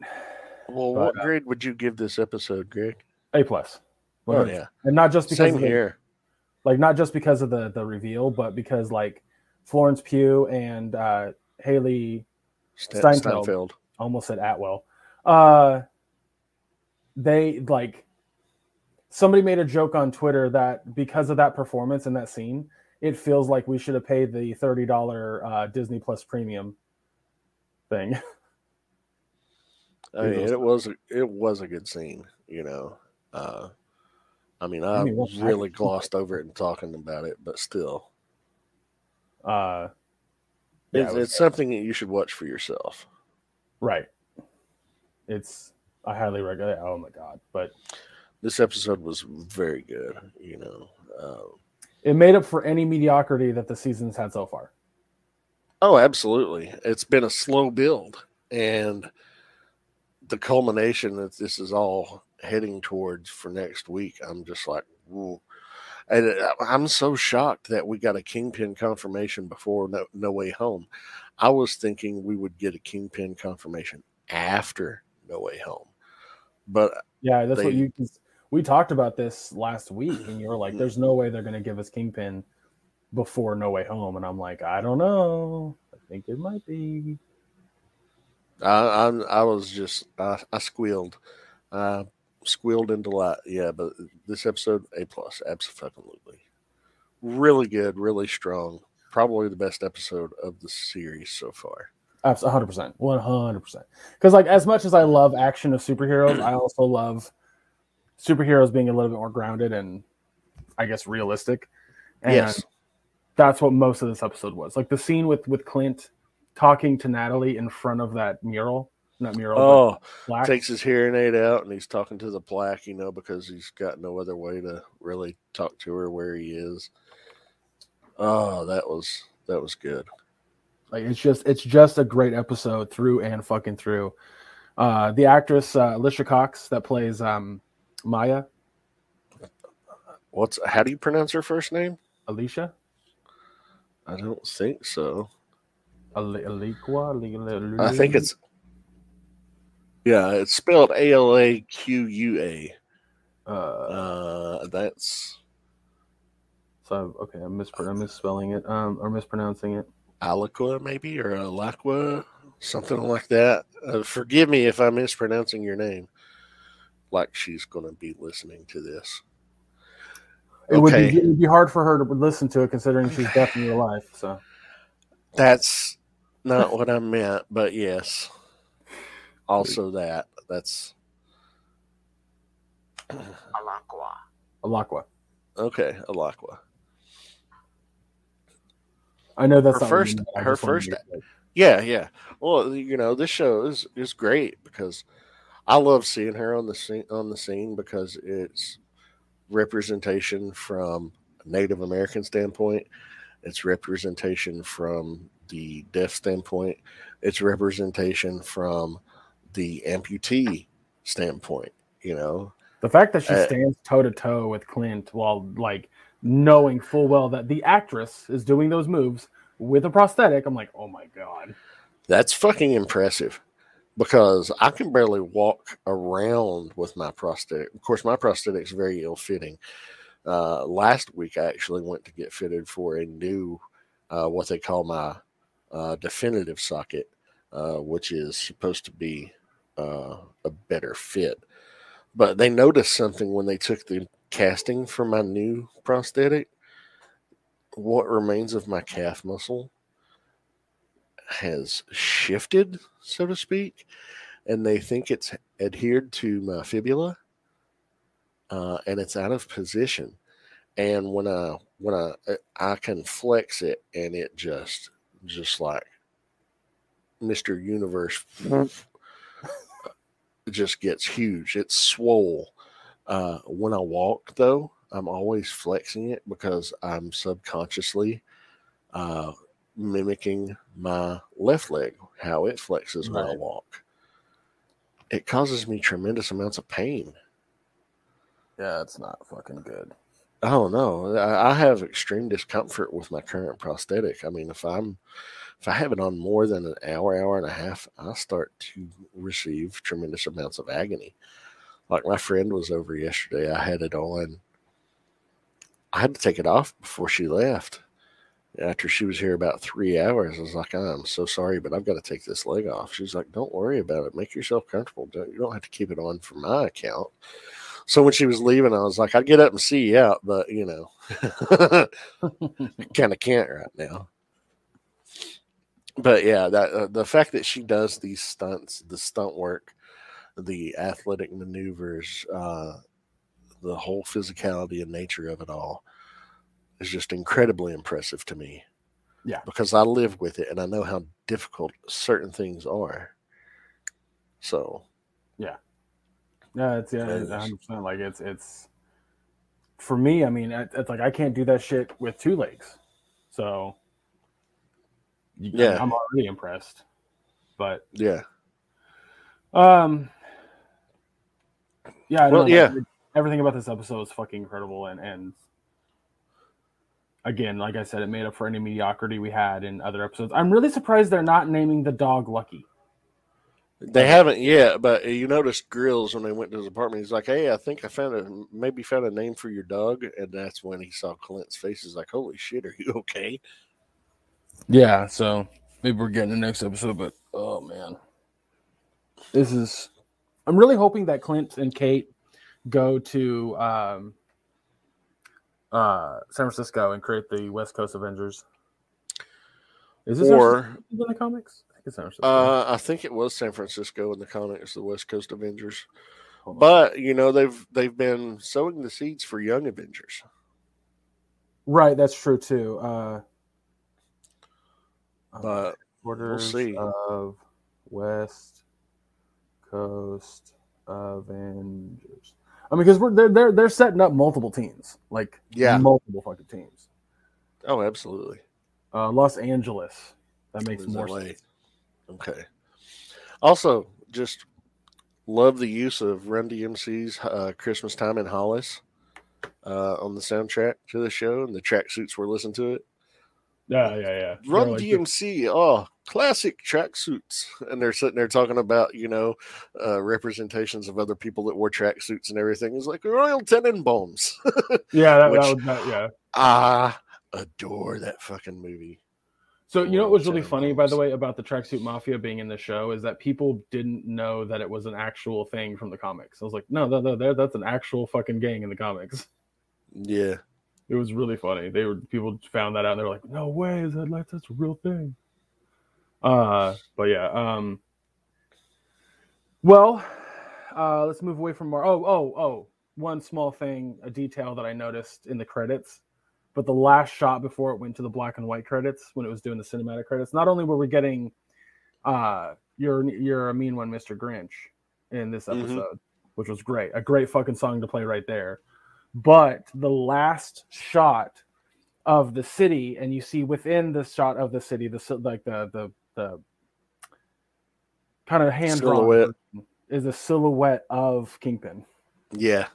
Well, but, what uh, grade would you give this episode, Greg? A plus. Oh yeah. And not just because Same of the, here. Like not just because of the the reveal, but because like Florence Pugh and uh Hailee Steinfeld, Steinfeld. Almost said Atwell. Uh, they like somebody made a joke on Twitter that because of that performance and that scene, it feels like we should have paid the thirty dollar uh, Disney Plus premium thing. I mean, it was it was a good scene, you know. Uh, I mean, I, I mean, really glossed over it and talking about it, but still. Uh, yeah, it's, it it's something that you should watch for yourself. Right. It's I highly recommend. Oh my god! But this episode was very good. You know, um, it made up for any mediocrity that the season's had so far. Oh, absolutely! It's been a slow build, and the culmination that this is all heading towards for next week. I'm just like, Whoa. And uh, I'm so shocked that we got a kingpin confirmation before no, no Way Home. I was thinking we would get a kingpin confirmation after No Way Home, but yeah, that's they, what you. We talked about this last week, and you were like, "There's no way they're going to give us kingpin before No Way Home," and I'm like, "I don't know. I think it might be." I I, I was just I, I squealed. Uh, squealed into delight. Yeah, but this episode, A plus, absolutely. Really good, really strong. Probably the best episode of the series so far. Absolutely, 100%. 100%. Because, like, as much as I love action of superheroes, I also love superheroes being a little bit more grounded and, I guess, realistic. And yes. that's what most of this episode was. Like, the scene with, with Clint talking to Natalie in front of that mural not mural. Oh, plaque. takes his hearing aid out and he's talking to the plaque, you know, because he's got no other way to really talk to her where he is. Oh, that was that was good. Like it's just it's just a great episode through and fucking through. Uh, the actress uh, Alicia Cox that plays um, Maya. What's how do you pronounce her first name? Alicia. I don't think so. Aliqua. I think it's yeah, it's spelled A L A Q U A. Uh, uh, that's so okay. I'm, mispr- I'm misspelling it, um, or mispronouncing it. Alaqua, maybe, or Alaqua, something like that. Uh, forgive me if I'm mispronouncing your name. Like she's going to be listening to this. It okay. would be it would be hard for her to listen to it, considering she's deaf in real life. So that's not what I meant, but yes also that. That's Alaqua. Alaqua. Okay, Alaqua. I know that's her first. Her first. Yeah, yeah. Well, you know, this show is is great because I love seeing her on the scene on the scene because it's representation from a Native American standpoint. It's representation from the deaf standpoint. It's representation from the amputee standpoint. You know, The fact that she Uh, stands toe to toe with Clint while like knowing full well that the actress is doing those moves with a prosthetic, I'm like, oh my god. That's fucking impressive because I can barely walk around with my prosthetic. Of course, my prosthetic is very ill fitting. Uh, last week, I actually went to get fitted for a new, uh, what they call my uh, definitive socket, uh, which is supposed to be uh, a better fit. But they noticed something when they took the casting for my new prosthetic. What remains of my calf muscle has shifted, so to speak, and they think it's adhered to my fibula, uh, and it's out of position. And when I when I I can flex it, and it just just like Mister Universe, it just gets huge. It's swole. Uh, when I walk, though, I'm always flexing it because I'm subconsciously uh, mimicking my left leg, how it flexes when I walk. It causes me tremendous amounts of pain. Yeah, it's not fucking good. Oh no, I have extreme discomfort with my current prosthetic. I mean, if I'm if I have it on more than an hour, hour and a half, I start to receive tremendous amounts of agony. Like my friend was over yesterday, I had it on. I had to take it off before she left. After she was here about three hours, I was like, "I'm so sorry, but I've got to take this leg off." She's like, "Don't worry about it. Make yourself comfortable. Don't, you don't have to keep it on for my account." So when she was leaving, I was like, I'd get up and see you out, but you know, kind of can't right now. But yeah, that uh, the fact that she does these stunts, the stunt work, the athletic maneuvers, uh, the whole physicality and nature of it all is just incredibly impressive to me. Yeah. because I live with it and I know how difficult certain things are. So Yeah, it's yeah, It it's is. 100 percent like it's it's for me. I mean, it's like I can't do that shit with two legs, so Yeah. I'm already impressed. But yeah, um, yeah, I Well, know, yeah. like, everything about this episode is fucking incredible, and and again, like I said, it made up for any mediocrity we had in other episodes. I'm really surprised they're not naming the dog Lucky. They haven't yet, but you noticed Grills when they went to his apartment. He's like, "Hey, I think I found a maybe found a name for your dog," and that's when he saw Clint's face. He's like, "Holy shit, are you okay?" Yeah, so maybe we're getting the next episode, but oh man. This is I'm really hoping that Clint and Kate go to um uh San Francisco and create the West Coast Avengers. Is this Or in the comics? I think it's San Francisco. uh, I think it was San Francisco in the comics, the West Coast Avengers. But you know they've they've been sowing the seeds for young Avengers. right, that's true too. Uh, But Borders see. of West Coast Avengers. I mean, because we're they're, they're they're setting up multiple teams, like Yeah. multiple fucking teams. oh, absolutely. Uh, Los Angeles. That makes more LA? sense. Okay. Also, just love the use of Run DMC's uh, "Christmas Time in Hollis" uh, on the soundtrack to the show, and the tracksuits were listening to it. Yeah, yeah, yeah. Run like, DMC, oh, classic tracksuits, and they're sitting there talking about you know uh, representations of other people that wore tracksuits and everything. It's like Royal Tenenbaums. Yeah, that, which- that was that. Yeah. I adore that fucking movie. So you know what was really funny, by the way, about the tracksuit mafia being in the show is that people didn't know that it was an actual thing from the comics. I was like, no, no, no, that's an actual fucking gang in the comics. Yeah, It was really funny. They were people found that out and they were like, "No way, is that like that's a real thing?" Uh, but yeah. Um. Well, uh, let's move away from Mar. Oh, oh, oh! One small thing, a detail that I noticed in the credits, but the last shot before it went to the black and white credits, when it was doing the cinematic credits, not only were we getting uh, you're you're a mean one, Mr. Grinch, in this Mhm. episode, which was great. A great fucking song to play right there. But the last shot of the city, and you see within the shot of the city, the like the the the kind of hand Silhouette. drawn is a silhouette of Kingpin. Yeah,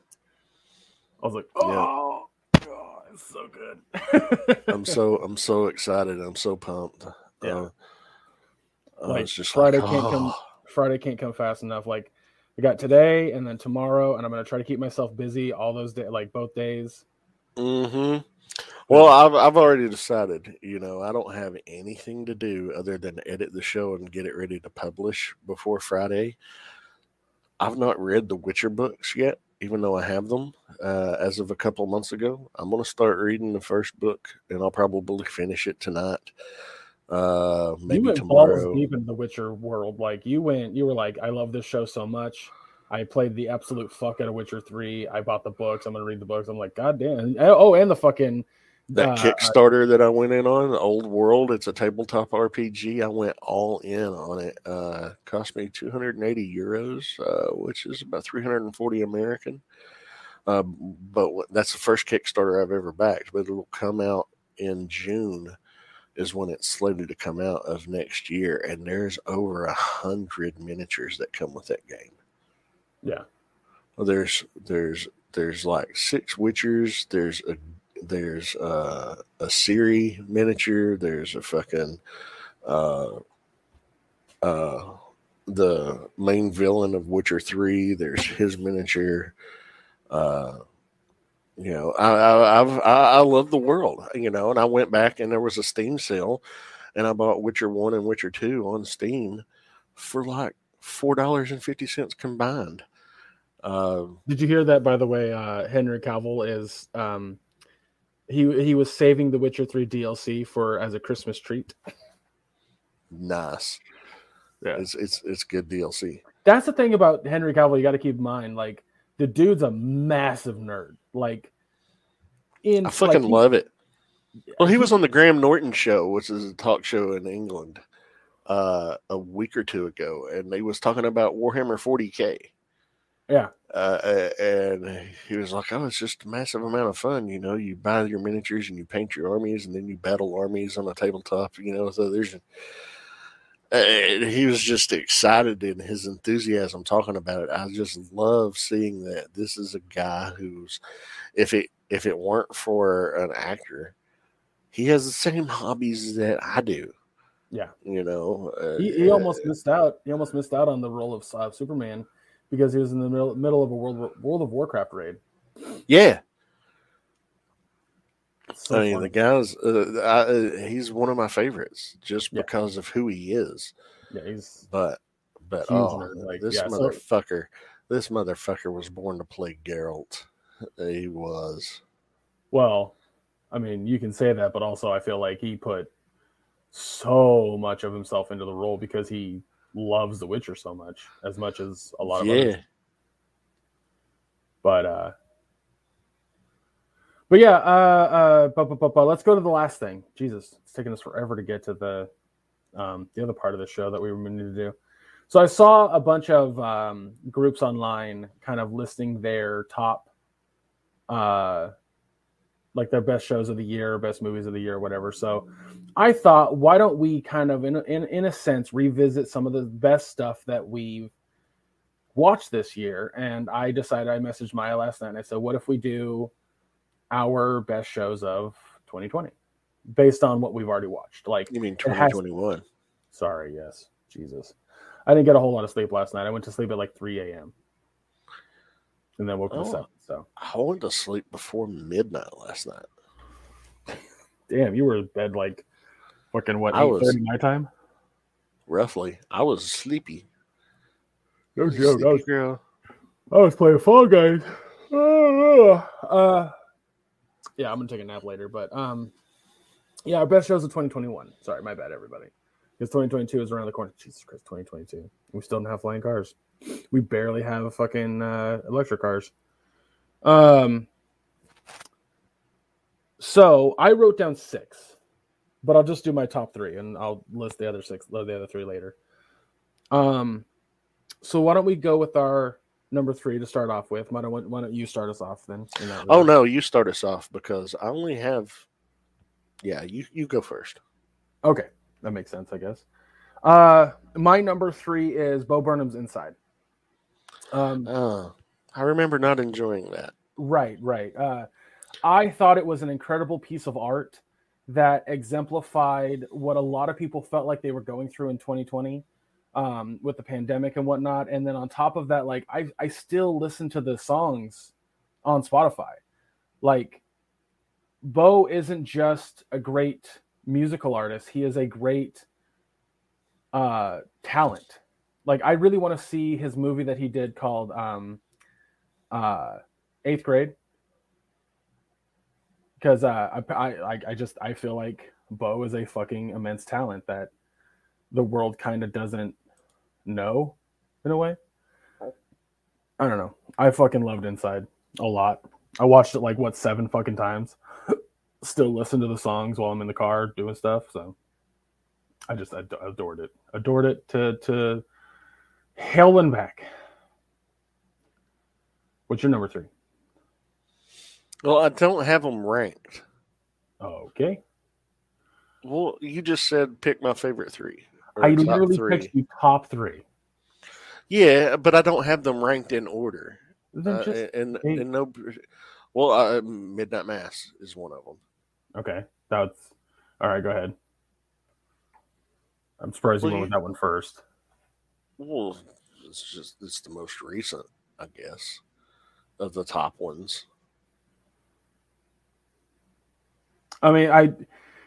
I was like, Yeah. oh, God, it's so good. I'm so I'm so excited. I'm so pumped. Yeah. Uh, Like, Friday like, can't come- "Oh." Friday can't come fast enough. Like I got today and then tomorrow, and I'm gonna try to keep myself busy all those days, like both days. hmm Well, I've I've already decided. You know, I don't have anything to do other than edit the show and get it ready to publish before Friday. I've not read the Witcher books yet, even though I have them uh, as of a couple months ago. I'm going to start reading the first book, and I'll probably finish it tonight. Uh, you maybe went tomorrow. deep into the Witcher world. Like you went, you were like, I love this show so much. I played the absolute fuck out of Witcher three. I bought the books. I'm gonna read the books. I'm like, God damn. Oh, and the fucking That uh, Kickstarter that I went in on, Old World, it's a tabletop RPG. I went all in on it. Uh, cost me 280 euros, uh, which is about 340 American. Uh, but that's the first Kickstarter I've ever backed. But it'll come out in June, is when it's slated to come out of next year, and there's over a hundred miniatures that come with that game. yeah. Well, there's there's there's like six Witchers. There's a there's uh, a Ciri miniature. There's a fucking uh, uh, the main villain of Witcher Three. There's his miniature. Uh, you know, I, I I've I, I love the world. You know, and I went back and there was a Steam sale, and I bought Witcher One and Witcher Two on Steam for like four dollars and fifty cents combined. Um, Did you hear that? By the way, uh, Henry Cavill is um, he he was saving the Witcher three DLC for as a Christmas treat. nice. Yeah. It's it's it's good DLC. That's the thing about Henry Cavill. You got to keep in mind, like the dude's a massive nerd. Like in I fucking like, love it. Well, he was on the Graham Norton show, which is a talk show in England, uh, a week or two ago, and he was talking about Warhammer 40k. Yeah, Uh, and he was like, "Oh, it's just a massive amount of fun. You know, you buy your miniatures and you paint your armies, and then you battle armies on a tabletop. You know, so there's." He was just excited in his enthusiasm talking about it. I just love seeing that this is a guy who's, if it if it weren't for an actor, he has the same hobbies that I do. yeah. You know, uh, He, he almost missed out. He almost missed out on the role of uh, Superman because he was in the middle, middle of a World World of Warcraft raid. yeah. So I mean, funny. the guy's uh, I, uh, he's one of my favorites just Yeah. because of who he is. yeah, he's But but oh, like, this yeah, so- motherfucker, this motherfucker was born to play Geralt. He was. well. I mean, you can say that, but also I feel like he put so much of himself into the role because he loves The Witcher so much, as much as a lot of others. But uh but yeah, uh uh let's go to the last thing. Jesus, it's taking us forever to get to the um the other part of the show that we were to do. So I saw a bunch of um groups online kind of listing their top uh like their best shows of the year, best movies of the year, whatever. So I thought, why don't we kind of, in in, in a sense, revisit some of the best stuff that we've watched this year? And I decided, I messaged Maya last night and I said, what if we do our best shows of 2020 based on what we've already watched? Like, you mean It has- 2021? sorry, yes, Jesus. I didn't get a whole lot of sleep last night. I went to sleep at like 3 a.m. and then woke oh, up at Oh. 7. So, I went to sleep before midnight last night. damn, you were in bed like fucking what, I 8 was- my time? Roughly, I was sleepy. No joke. I was girl. I was playing Fall Guys. Ah, ah, ah. Uh, yeah, I'm gonna take a nap later, but um, yeah, our best shows of 2021. Sorry, my bad, everybody. Because 2022 is around the corner. Jesus Christ, 2022. We still don't have flying cars. We barely have fucking uh, electric cars. Um. So I wrote down six, but I'll just do my top three, and I'll list the other six, the other three later. Um, so why don't we go with our number three to start off with? Why don't Why don't you start us off then? Oh no, you start us off because I only have. Yeah, you you go first. Okay, that makes sense, I guess. Uh, my number three is Bo Burnham's Inside. Um, uh, I remember not enjoying that. Right, right. Uh, I thought it was an incredible piece of art that exemplified what a lot of people felt like they were going through in 2020 um, with the pandemic and whatnot. And then on top of that, like I, I still listen to the songs on Spotify. Like Bo isn't just a great musical artist; he is a great uh, talent. Like I really want to see his movie that he did called um, uh, Eighth Grade because uh, I, I I just I feel like Bo is a fucking immense talent that the world kind of doesn't know in a way. I don't know. I fucking loved Inside a lot. I watched it like what seven fucking times. Still listen to the songs while I'm in the car doing stuff. So I just I adored it. Adored it to to hell and back. What's your number three? Well, I don't have them ranked. Okay. Well, you just said pick my favorite three. I literally three. picked the top three. Yeah, but I don't have them ranked in order. Uh, and, and no, well, uh, Midnight Mass is one of them. Okay, that's all right. Go ahead. I'm surprised well, you went with that one first. Well, it's just it's the most recent, I guess, of the top ones. I mean, I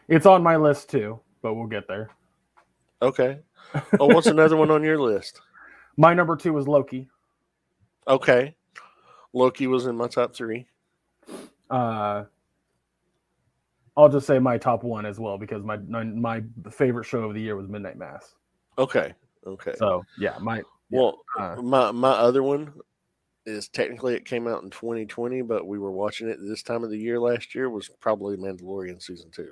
it's on my list too, but we'll get there. Okay. Oh, what's another one on your list? My number two was Loki. Okay. Loki was in my top three. Uh, I'll just say my top one as well because my my, favorite show of the year was Midnight Mass. Okay. Okay. So yeah, my well, uh, my my other one is technically it came out in 2020, but we were watching it this time of the year last year was probably Mandalorian season two.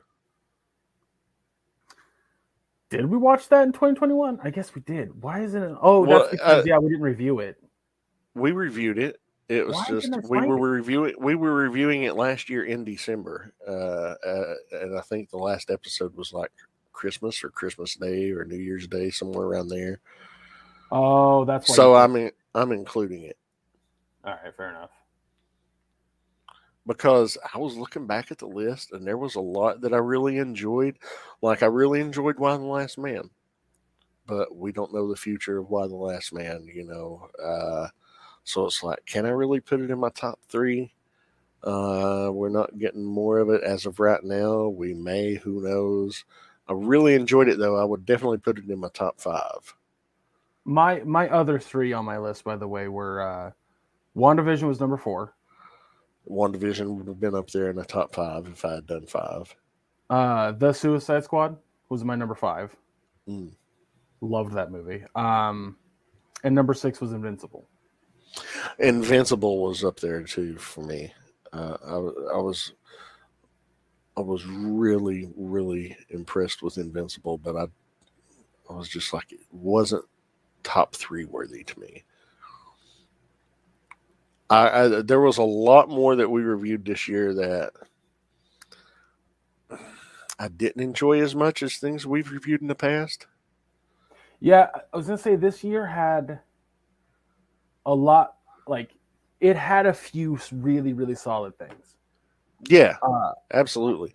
Did we watch that in 2021? I guess we did. Why isn't it? Oh, well, that's because uh, yeah, we didn't review it. We reviewed it. It was Why just we were it? reviewing we were reviewing it last year in December, uh, uh, and I think the last episode was like Christmas or Christmas Day or New Year's Day, somewhere around there. Oh, that's so. I'm in, I'm including it. All right, fair enough. Because I was looking back at the list and there was a lot that I really enjoyed. Like I really enjoyed Y: The Last Man. But we don't know the future of Y: The Last Man, you know. Uh, so it's like, can I really put it in my top three? Uh, we're not getting more of it as of right now. We may, who knows. I really enjoyed it though. I would definitely put it in my top five. My my other three on my list, by the way, were uh, WandaVision was number four. WandaVision would have been up there in the top five if I had done five. Uh, the Suicide Squad was my number five. Mm. Loved that movie. Um, and number six was Invincible. Invincible was up there too for me. Uh, I, I was I was really really impressed with Invincible, but I I was just like it wasn't top three worthy to me. I, I, there was a lot more that we reviewed this year that I didn't enjoy as much as things we've reviewed in the past. Yeah, I was gonna say this year had a lot like it had a few really really solid things. Yeah, uh, absolutely.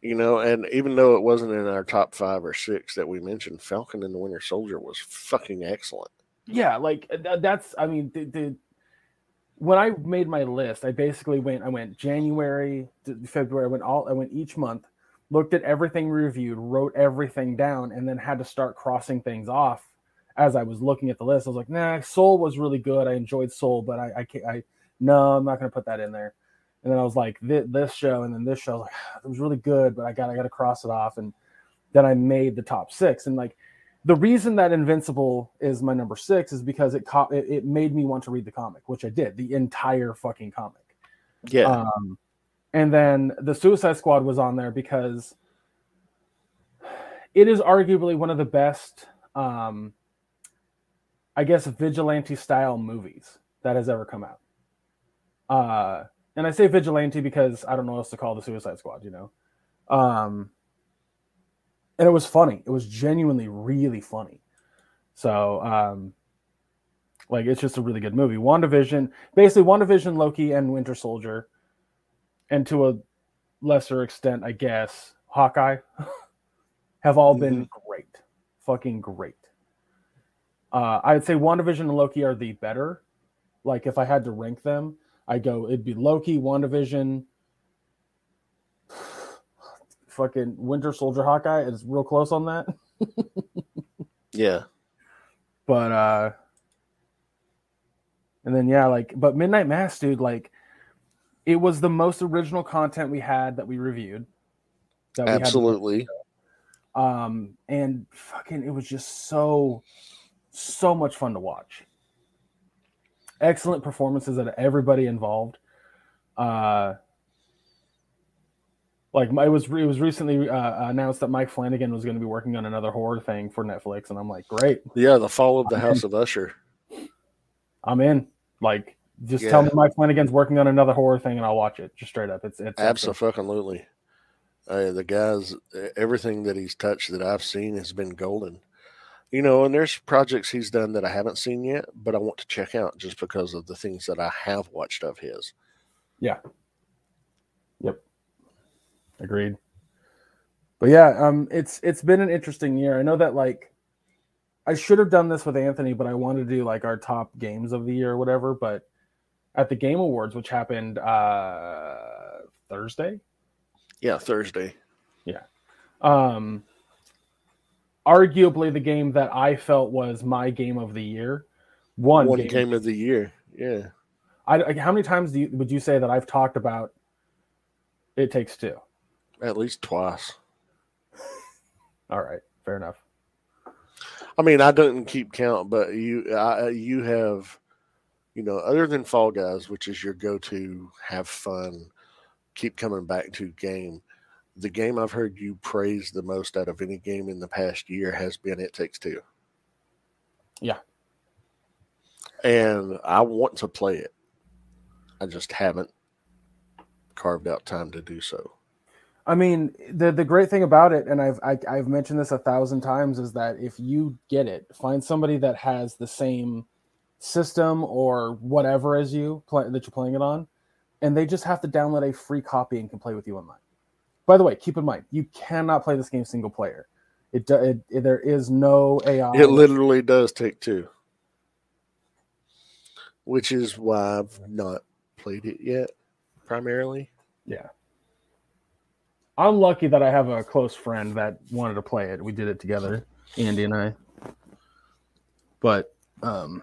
You know, and even though it wasn't in our top five or six that we mentioned, Falcon and the Winter Soldier was fucking excellent. Yeah, like that's. I mean, the, the when I made my list, I basically went. I went January, February. I went all. I went each month, looked at everything reviewed, wrote everything down, and then had to start crossing things off as I was looking at the list. I was like, Nah, Soul was really good. I enjoyed Soul, but I, I can't. I no, I'm not going to put that in there. And then I was like, this, this show, and then this show. like, it was really good, but I got I got to cross it off. And then I made the top six, and like the reason that Invincible is my number six is because it, co- it, it made me want to read the comic, which I did, the entire fucking comic. Yeah. Um, and then the Suicide Squad was on there because it is arguably one of the best um, I guess, vigilante style movies that has ever come out. Uh, and I say vigilante because I don't know what else to call the Suicide Squad, you know. Um, and it was funny. It was genuinely really funny. So, um, like, it's just a really good movie. WandaVision, basically, WandaVision, Loki, and Winter Soldier, and to a lesser extent, I guess, Hawkeye, have all been Mhm. great. Fucking great. Uh, I'd say WandaVision and Loki are the better. Like, if I had to rank them, I go, it'd be Loki, WandaVision, fucking Winter Soldier, Hawkeye. is real close on that. Yeah. But uh and then yeah, like but Midnight Mass, dude, like it was the most original content we had that we reviewed. That we had- Absolutely. um and fucking it was just so so much fun to watch. Excellent performances out of everybody involved. Uh like it was it was recently uh, announced that Mike Flanagan was going to be working on another horror thing for Netflix, and I'm like, great, Yeah, the fall of the House of Usher. I'm in. Like, just tell me Mike Flanagan's working on another horror thing, and I'll watch it. Just straight up, it's it's. Absolutely. Uh, the guys, everything that he's touched that I've seen has been golden. You know, and there's projects he's done that I haven't seen yet, but I want to check out just because of the things that I have watched of his. Agreed. But yeah, um, it's it's been an interesting year. I know that like I should have done this with Anthony, but I wanted to do like our top games of the year or whatever. But at the Game Awards, which happened uh Thursday, Yeah, Thursday. Yeah. Um, arguably the game that I felt was my game of the year. One, One game. game of the year. Yeah. I, how many times do you, would you say that I've talked about It Takes Two? At least twice. All right, fair enough. I mean, I didn't keep count, but you, I, you have, you know, other than Fall Guys, which is your go-to, have fun, keep coming back to game. The game I've heard you praise the most out of any game in the past year has been It Takes Two. Yeah. And I want to play it. I just haven't carved out time to do so. I mean, the the great thing about it, and I've I, I've mentioned this a thousand times, is that if you get it, find somebody that has the same system or whatever as you play, that you're playing it on, and they just have to download a free copy and can play with you online. By the way, keep in mind you cannot play this game single player. It, it, it there is no AI. It literally does take two, which is why I've not played it yet, primarily. Yeah. I'm lucky that I have a close friend that wanted to play it. We did it together, Andy and I. But um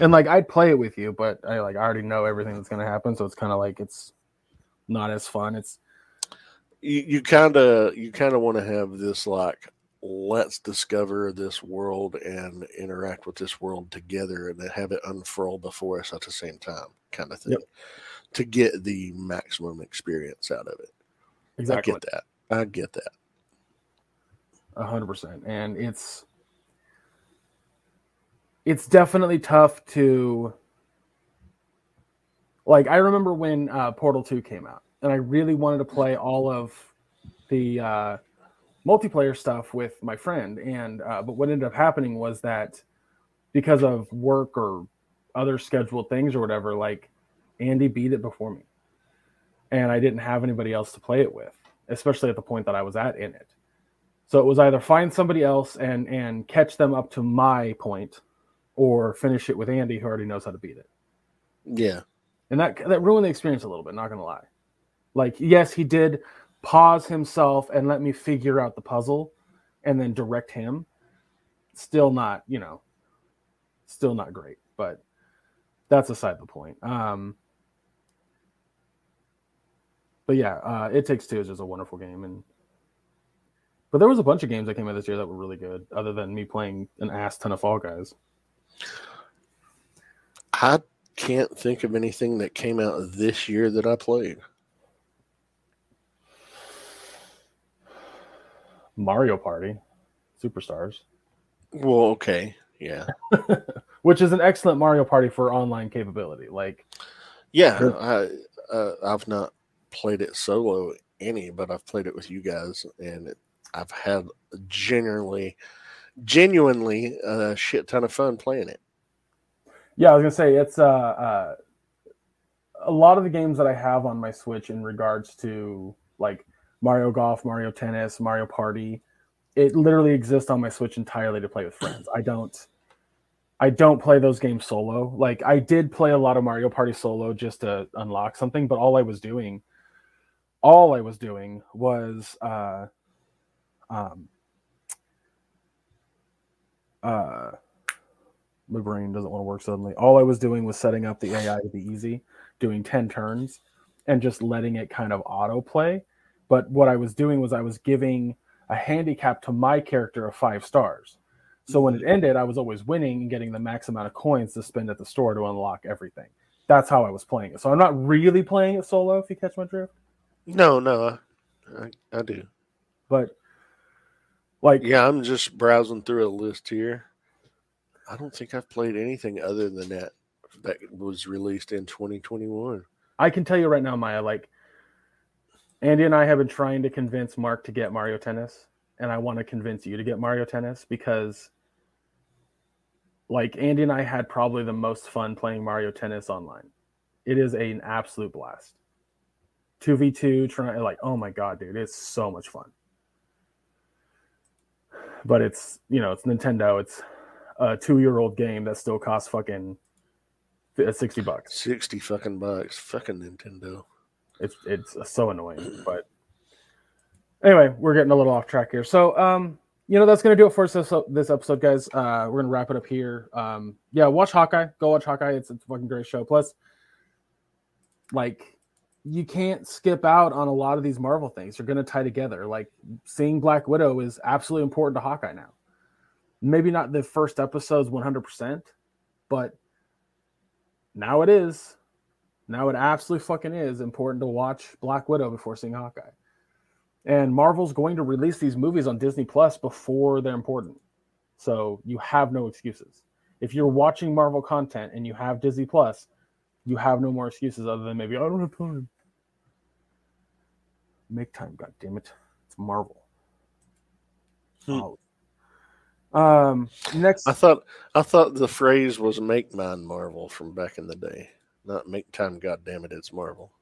and like I'd play it with you, but I like I already know everything that's gonna happen, so it's kind of like it's not as fun. It's you kind of you kind of want to have this like let's discover this world and interact with this world together and then have it unfurl before us at the same time kind of thing Yep. to get the maximum experience out of it exactly i get that. I get that. A hundred percent, and it's it's definitely tough to like. I remember when uh, Portal Two came out, and I really wanted to play all of the uh, multiplayer stuff with my friend, and uh, but what ended up happening was that because of work or other scheduled things or whatever, like Andy beat it before me, and I didn't have anybody else to play it with, especially at the point that I was at in it. So it was either find somebody else and and catch them up to my point, or finish it with Andy who already knows how to beat it. yeah And that that ruined the experience a little bit. Not gonna lie. Like yes, he did pause himself and let me figure out the puzzle, and then direct him. Still not, you know, still not great. But that's aside the point. Um, but yeah, uh, it takes two is just a wonderful game, and but there was a bunch of games that came out this year that were really good, other than me playing an ass ton of Fall Guys. i can't think of anything that came out this year that i played Mario Party, Superstars. well okay Yeah. which is an excellent Mario Party for online capability. Like, yeah, I uh, I've not played it solo any, but I've played it with you guys, and it, I've had genuinely, genuinely a shit ton of fun playing it. Yeah, I was gonna say it's uh, uh a lot of the games that I have on my Switch in regards to like Mario Golf, Mario Tennis, Mario Party, it literally exists on my Switch entirely to play with friends. I don't I don't play those games solo. Like I did play a lot of Mario Party solo just to unlock something, but all I was doing all I was doing was uh um uh my brain doesn't want to work suddenly. All I was doing was setting up the AI to be easy, doing 10 turns and just letting it kind of autoplay. But what I was doing was I was giving a handicap to my character of five stars. So when it ended, I was always winning and getting the max amount of coins to spend at the store to unlock everything. That's how I was playing it. So I'm not really playing it solo, if you catch my drift. No, no, I, I do. But like, yeah, I'm just browsing through a list here. I don't think I've played anything other than that that was released in 2021. I can tell you right now, Maya, like Andy and I have been trying to convince Mark to get Mario Tennis, and I want to convince you to get Mario Tennis because like Andy and I had probably the most fun playing Mario Tennis online. It is an absolute blast. 2v2 trying like oh my god dude it's so much fun. But it's you know it's nintendo. It's a two-year-old game that still costs fucking 60 bucks. 60 fucking bucks. Fucking nintendo. It's it's so annoying but anyway we're getting a little off track here. So um you know that's gonna do it for us this, this episode guys. Uh we're gonna wrap it up here. Um yeah watch hawkeye. Go watch hawkeye. It's, it's a fucking great show. Plus like you can't skip out on a lot of these Marvel things. They're going to tie together. Like seeing Black Widow is absolutely important to Hawkeye now. Maybe not the first episodes 100%, but now it is. Now it absolutely fucking is important to watch Black Widow before seeing Hawkeye. And Marvel's going to release these movies on Disney Plus before they're important. So you have no excuses. If you're watching Marvel content and you have Disney Plus, you have no more excuses other than maybe I don't have time. Make time, god damn it! It's Marvel. Hmm. Oh. Um, next, I thought I thought the phrase was "make mine Marvel" from back in the day, not "make time." God damn it, it's Marvel.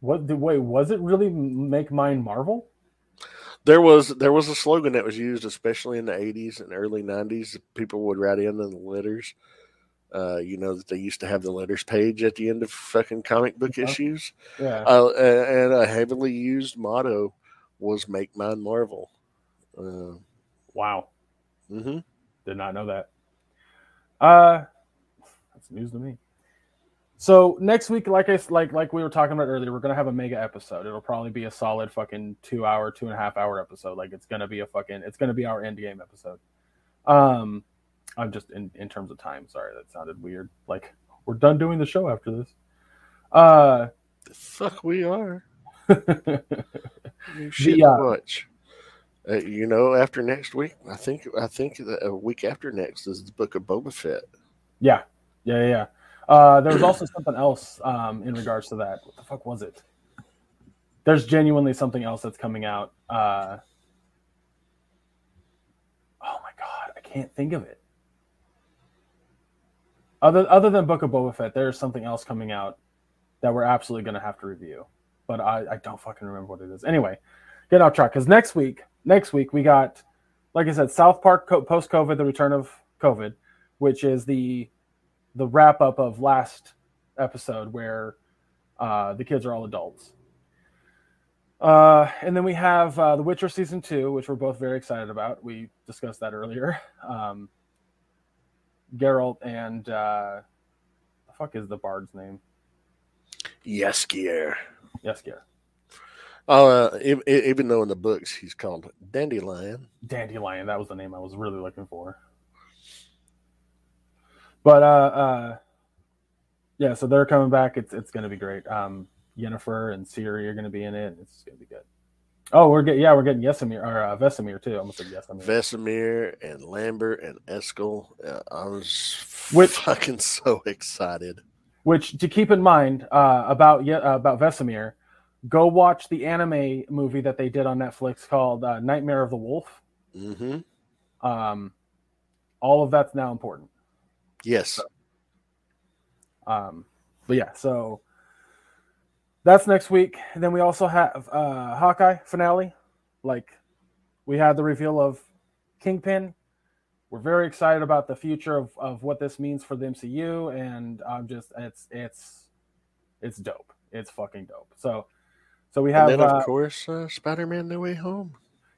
What the way Was it really "make mine Marvel"? There was there was a slogan that was used, especially in the '80s and early '90s. People would write in in the letters uh, you know that they used to have the letters page at the end of fucking comic book uh-huh. issues. Yeah. Uh, and a heavily used motto was "Make mine Marvel." Uh, wow. Mm-hmm. Did not know that. Uh, that's news to me. So next week, like I like like we were talking about earlier, we're gonna have a mega episode. It'll probably be a solid fucking two hour, two and a half hour episode. Like it's gonna be a fucking it's gonna be our end game episode. Um, I'm just in, in terms of time. Sorry, that sounded weird. Like we're done doing the show after this. Uh, the fuck we are. Shit the, uh, much. Uh, you know, after next week, I think I think a week after next is the book of Boba Fett. Yeah, yeah, yeah. Uh, there was also something else um, in regards to that. What the fuck was it? There's genuinely something else that's coming out. Uh, oh my god, I can't think of it. Other other than Book of Boba Fett, there's something else coming out that we're absolutely going to have to review, but I, I don't fucking remember what it is. Anyway, get off track because next week, next week we got, like I said, South Park post COVID, the return of COVID, which is the the wrap up of last episode where uh, the kids are all adults. Uh, and then we have uh, The Witcher season two, which we're both very excited about. We discussed that earlier. Um, Geralt and uh, the fuck is the bard's name? Jaskier. Oh, uh, even though in the books he's called Dandelion. Dandelion, that was the name I was really looking for. But uh, uh, yeah, so they're coming back. It's it's going to be great. Um, Yennefer and Ciri are going to be in it. It's going to be good. Oh, we're getting yeah, we're getting Yesemir or uh, Vesemir too. I almost said Yesemir. Vesemir and Lambert and Eskel. Uh, I was Which- fucking so excited. Which to keep in mind uh, about uh, about Vesemir, go watch the anime movie that they did on Netflix called uh, Nightmare of the Wolf. hmm Um, all of that's now important. Yes. Um, but yeah, so that's next week. And then we also have uh, Hawkeye finale. Like we had the reveal of Kingpin. We're very excited about the future of, of what this means for the MCU, and I'm just it's it's it's dope. It's fucking dope. So so we have and then, of uh, course, uh, Spider-Man: No Way Home.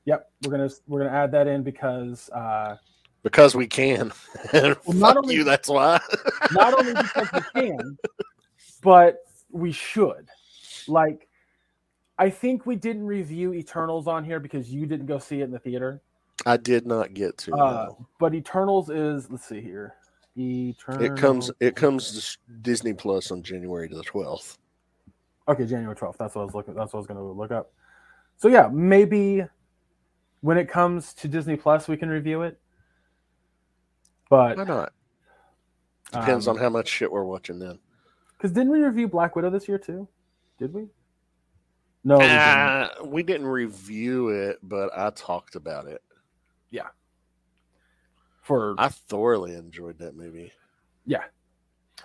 yep we're gonna we're gonna add that in because uh, Because we can. not Fuck only- you. That's why. not only because we can, but we should. Like, I think we didn't review Eternals on here because you didn't go see it in the theater. I did not get to. Uh, no. but Eternals is let's see here. Eternals. It comes. It comes to Disney Plus on January the twelfth. Okay, January twelfth. That's what I was looking. That's what I was going to look up. So yeah, maybe when it comes to Disney Plus, we can review it. But Why not? Depends um, on how much shit we're watching then. because didn't we review Black Widow this year too? Did we? No, we didn't. Uh, we didn't review it, but I talked about it. Yeah. For I thoroughly enjoyed that movie. Yeah,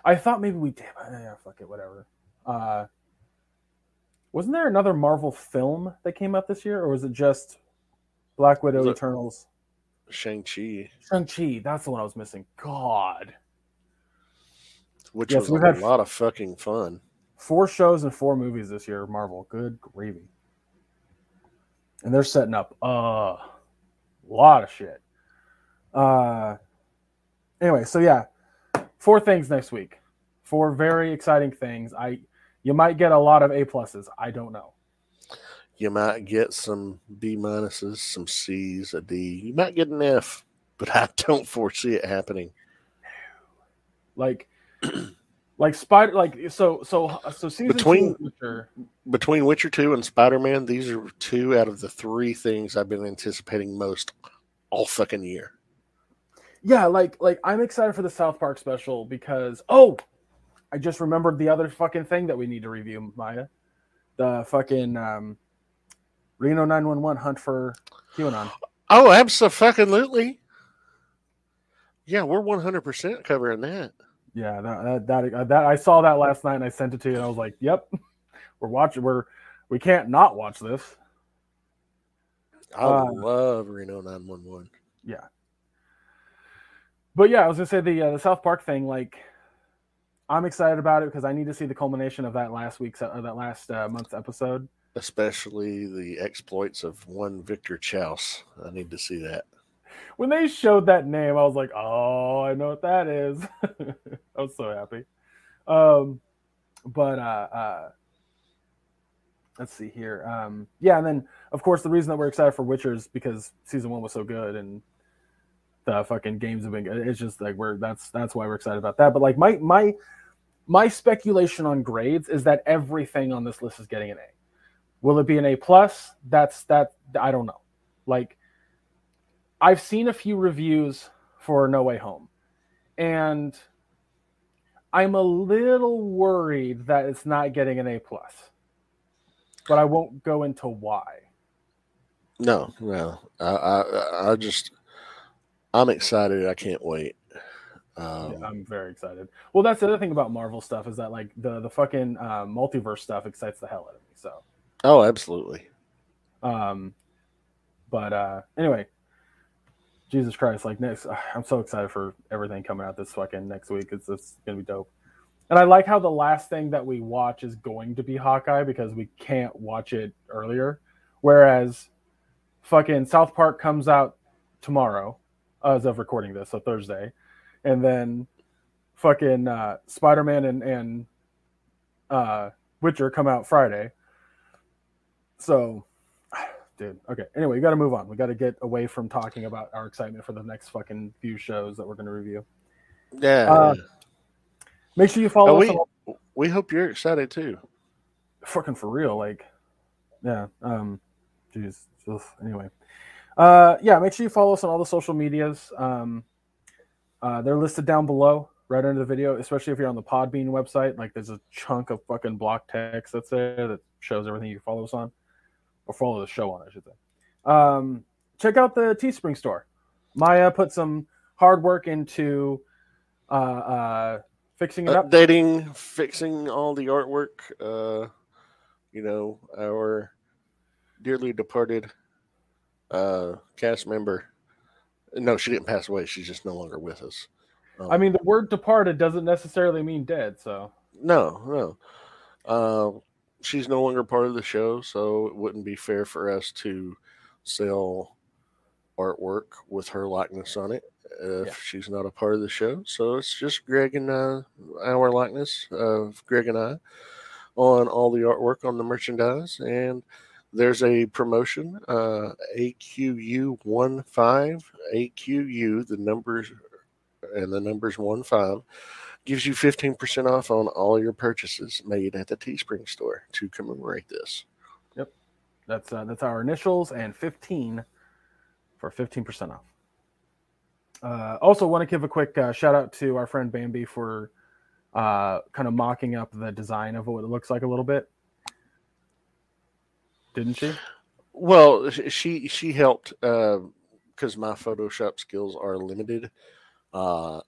I thought maybe we did. but, Yeah, fuck it, whatever. Uh, wasn't there another Marvel film that came out this year, or was it just Black Widow, Was Eternals, Shang Chi, Shang Chi? That's the one I was missing. God, which Yeah, was a had- lot of fucking fun. Four shows and four movies this year. Marvel, good gravy. And they're setting up a lot of shit. Uh, anyway, so yeah, four things next week. Four very exciting things. I you might get a lot of A pluses. I don't know. You might get some B minuses, some C's, a D. You might get an F, but I don't foresee it happening. like like spider like so so so season Between- two Witcher, Between Witcher 2 and Spider Man, these are two out of the three things I've been anticipating most all fucking year. yeah like like i'm excited for the south park special because oh i just remembered the other fucking thing that we need to review maya the fucking um reno 911 hunt for qanon Oh, absolutely. Yeah, we're 100% covering that. Yeah that, that that that i saw that last night and i sent it to you and i was like yep we're watching we're we can't not watch this I Uh, love Reno 911. Yeah, But yeah, I was gonna say the uh, the South Park thing. Like, I'm excited about it because I need to see the culmination of that last week's uh, that last uh, month's episode. Especially the exploits of one Victor Chouse. I need to see that. When they showed that name, I was like, "Oh, I know what that is." I was so happy. Um, but uh, uh, let's see here. Um, yeah, and then of course the reason that we're excited for Witcher is because season one was so good and the fucking games have been good. It's just like we're that's that's why we're excited about that. But like my my my speculation on grades is that everything on this list is getting an A. Will it be an A plus? That's that I don't know. Like I've seen a few reviews for No Way Home, and I'm a little worried that it's not getting an A plus. But I won't go into why. No, no. I, I, I just, I'm excited. I can't wait. Um, Yeah, I'm very excited. Well, that's the other thing about Marvel stuff is that like the the fucking uh, multiverse stuff excites the hell out of me. So, oh, absolutely. um, but uh, anyway, Jesus Christ! Like next, I'm so excited for everything coming out this fucking next week. It's it's gonna be dope. And I like how the last thing that we watch is going to be Hawkeye because we can't watch it earlier. Whereas fucking South Park comes out tomorrow as of recording this, so Thursday. And then fucking uh, Spider Man and, and uh, Witcher come out Friday. So, dude, okay. Anyway, we got to move on. We got to get away from talking about our excitement for the next fucking few shows that we're going to review. Yeah. Uh, Make sure you follow Oh, us we, on we hope you're excited too. fucking for real. Like, yeah. Um, Jeez. Anyway, uh, yeah, make sure you follow us on all the social medias. Um, uh, they're listed down below, right under the video. Especially if you're on the Podbean website, like there's a chunk of fucking block text that's there that shows everything you follow us on, or follow the show on, I should say. Um, check out the Teespring store. Maya put some hard work into uh, uh, fixing it up. Updating, fixing all the artwork. Uh, you know, our dearly departed uh, cast member. No, she didn't pass away. She's just no longer with us. Um, I mean, the word departed doesn't necessarily mean dead, so. no, no. Uh, she's no longer part of the show, so it wouldn't be fair for us to sell artwork with her likeness on it if Yeah. she's not a part of the show. So it's just Greg and uh, our likeness of Greg and I on all the artwork on the merchandise. And there's a promotion, uh, AQU15, AQU, the numbers and the numbers 1 5 gives you 15% off on all your purchases made at the Teespring store to commemorate this. Yep. That's uh, that's our initials and 15 for 15% off. Uh, also, want to give a quick uh, shout out to our friend Bambi for uh, kind of mocking up the design of what it looks like a little bit. Didn't she? Well, she she helped because my Photoshop skills are limited. Uh,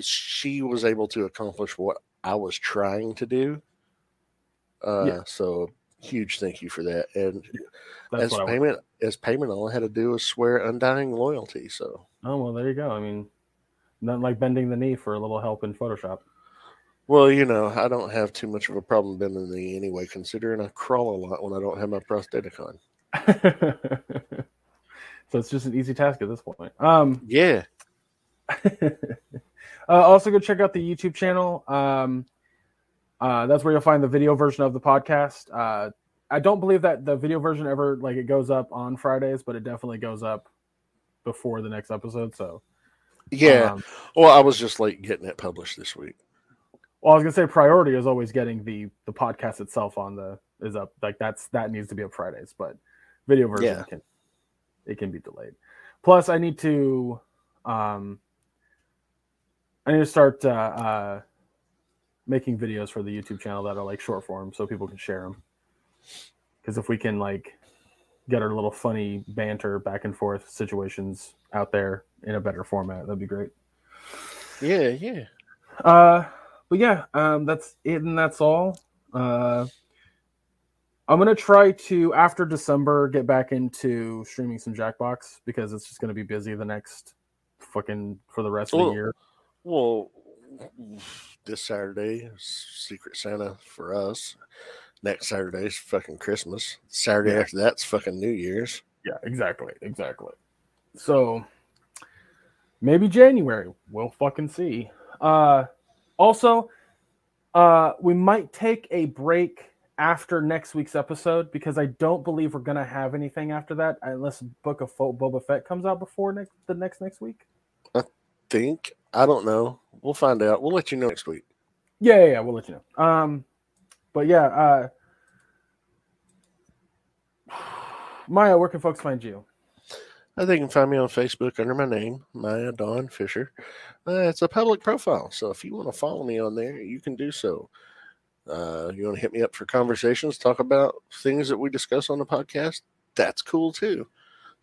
she was able to accomplish what I was trying to do. Uh, Yeah. So huge thank you for that. And That's as what I want. payment as payment, all I had to do was swear undying loyalty. So Oh well, there you go. I mean, nothing like bending the knee for a little help in Photoshop. well, you know, I don't have too much of a problem bending the knee anyway, considering I crawl a lot when I don't have my prosthetic on. so it's just an easy task at this point. Um, Yeah. uh, also, go check out the YouTube channel. Um, uh, that's where you'll find the video version of the podcast. Uh, I don't believe that the video version ever like it goes up on Fridays, but it definitely goes up before the next episode. So Yeah. um, well, I was just like getting it published this week. well, I was gonna say priority is always getting the the podcast itself on the is up. Like that's that needs to be up Fridays, but video version Yeah. can it can be delayed. Plus, I need to um, I need to start uh, uh, making videos for the YouTube channel that are like short form, so people can share them. Because if we can like get our little funny banter back and forth situations out there in a better format, that'd be great. Yeah, yeah. Uh, but yeah, um, that's it, and that's all. Uh, I'm gonna try to after December get back into streaming some Jackbox because it's just gonna be busy the next fucking for the rest of Well, the year. Well, this Saturday, is Secret Santa for us. Next Saturday's fucking Christmas. Saturday Yeah. after that's fucking New Year's. Yeah, exactly, exactly. So maybe January. We'll fucking see. Uh, also, uh, we might take a break after next week's episode because I don't believe we're gonna have anything after that unless Book of Fo- Boba Fett comes out before next the next next week. Think I don't know. We'll find out. We'll let you know next week. Yeah, yeah, yeah, we'll let you know. Um, but yeah, uh, Maya, where can folks find you? Uh, They can find me on Facebook under my name, Maya Dawn Fisher. Uh, it's a public profile, so if you want to follow me on there, you can do so. Uh, you want to hit me up for conversations, talk about things that we discuss on the podcast? That's cool too.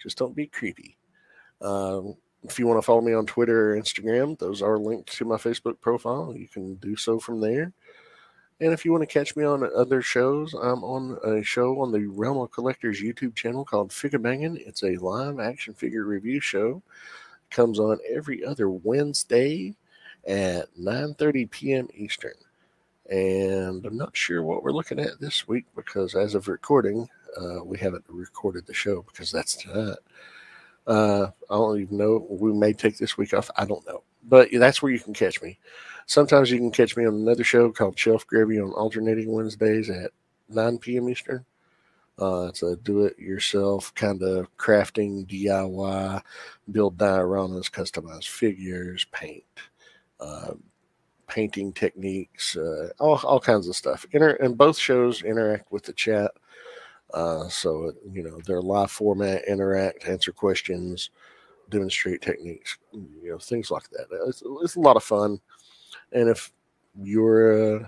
Just don't be creepy. Um, if you want to follow me on Twitter or Instagram, those are linked to my Facebook profile. You can do so from there. And if you want to catch me on other shows, I'm on a show on the Realm of Collectors YouTube channel called Figure Banging. It's a live action figure review show. comes on every other Wednesday at 9:30 p.m. Eastern. And I'm not sure what we're looking at this week because as of recording, uh, we haven't recorded the show because that's tonight. Uh, I don't even know. We may take this week off. I don't know. But that's where you can catch me. Sometimes you can catch me on another show called Shelf Gravy on alternating Wednesdays at 9 p.m. Eastern. Uh, it's a do it yourself kind of crafting, DIY, build dioramas, customize figures, paint, uh, painting techniques, uh, all, all kinds of stuff. Inter- and both shows interact with the chat. Uh, so you know, their live format, interact, answer questions, demonstrate techniques, you know, things like that. It's, it's a lot of fun, and if you're uh,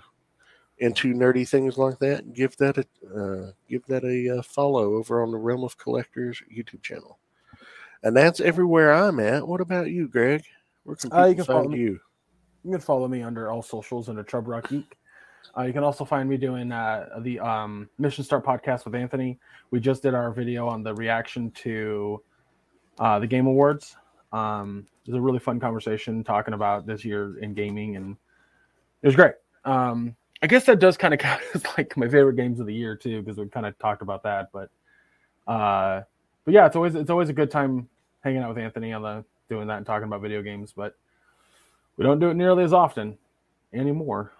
into nerdy things like that, give that a uh, give that a uh, follow over on the Realm of Collectors YouTube channel. And that's everywhere I'm at. What about you, Greg? Where can people Uh, you can find follow me- you? You can follow me under all socials under Chub Rock Geek. Uh, you can also find me doing uh, the um, Mission Start podcast with Anthony. We just did our video on the reaction to uh, the Game Awards. Um, it was a really fun conversation talking about this year in gaming, and it was great. Um, I guess that does kind of count as like my favorite games of the year too, because we kind of talked about that. But uh, but yeah, it's always it's always a good time hanging out with Anthony on the doing that and talking about video games. But we don't do it nearly as often anymore.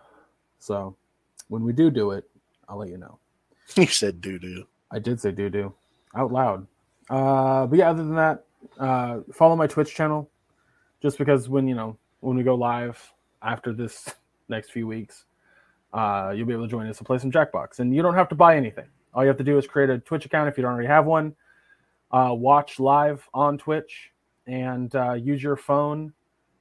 So when we do do it, I'll let you know. You said doo doo. I did say doo doo out loud. Uh, but yeah, other than that, uh, follow my Twitch channel just because when you know when we go live after this next few weeks, uh, you'll be able to join us to play some Jackbox, and you don't have to buy anything. All you have to do is create a Twitch account if you don't already have one. Uh, watch live on Twitch and uh, use your phone,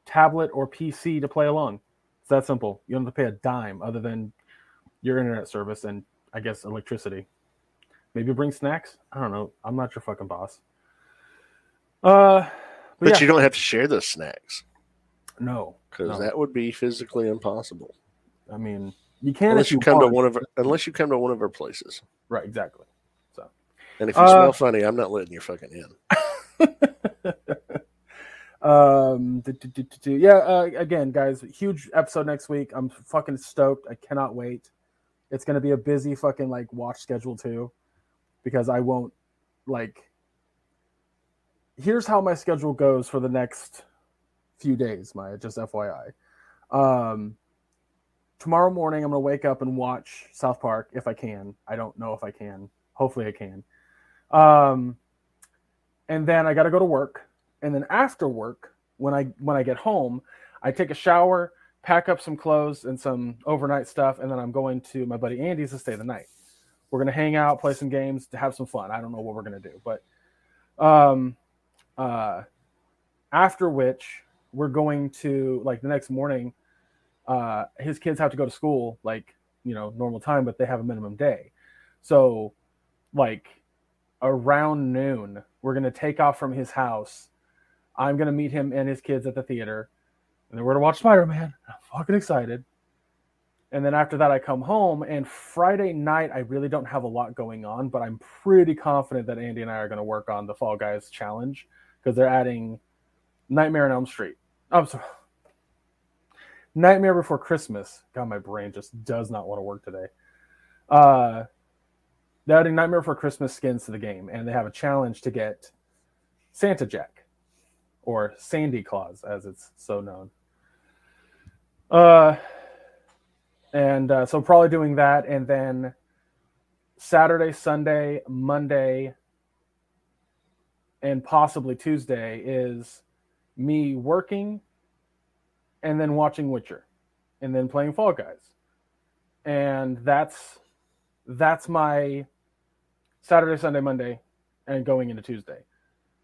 tablet, or PC to play along. It's that simple. You don't have to pay a dime other than your internet service and I guess electricity. Maybe bring snacks. I don't know. I'm not your fucking boss. Uh, but, But yeah, you don't have to share those snacks no, because No. that would be physically impossible. I mean you can't Unless you you come to one of our, unless you come to one of our places. right, exactly. So, And if you Uh, smell funny, I'm not letting you fucking in. um, do, do, do, yeah. Uh, again, guys, huge episode next week. I'm fucking stoked. I cannot wait. It's gonna be a busy fucking like watch schedule too, because I won't like. Here's how my schedule goes for the next few days. My just FYI. Um, tomorrow morning, I'm gonna wake up and watch South Park if I can. I don't know if I can. Hopefully, I can. Um, and then I got to go to work. And then after work, when I when I get home, I take a shower, pack up some clothes and some overnight stuff, and then I'm going to my buddy Andy's to stay the night. We're gonna hang out, play some games, to have some fun. I don't know what we're gonna do, but um, uh, after which we're going to like the next morning. Uh, his kids have to go to school like you know normal time, but they have a minimum day. So, like around noon, we're gonna take off from his house. I'm gonna meet him and his kids at the theater, and then we're gonna watch Spider Man. I'm fucking excited. And then after that, I come home, and Friday night, I really don't have a lot going on, but I'm pretty confident that Andy and I are gonna work on the Fall Guys challenge because they're adding Nightmare on Elm Street. I'm sorry. Nightmare Before Christmas. God, my brain just does not want to work today. Uh, they're adding Nightmare Before Christmas skins to the game, and they have a challenge to get Santa Jack, or Sandy Claus, as it's so known. Uh, and uh, so probably doing that, and then Saturday, Sunday, Monday, and possibly Tuesday is me working and then watching Witcher and then playing Fall Guys. And that's that's my Saturday, Sunday, Monday, and going into Tuesday.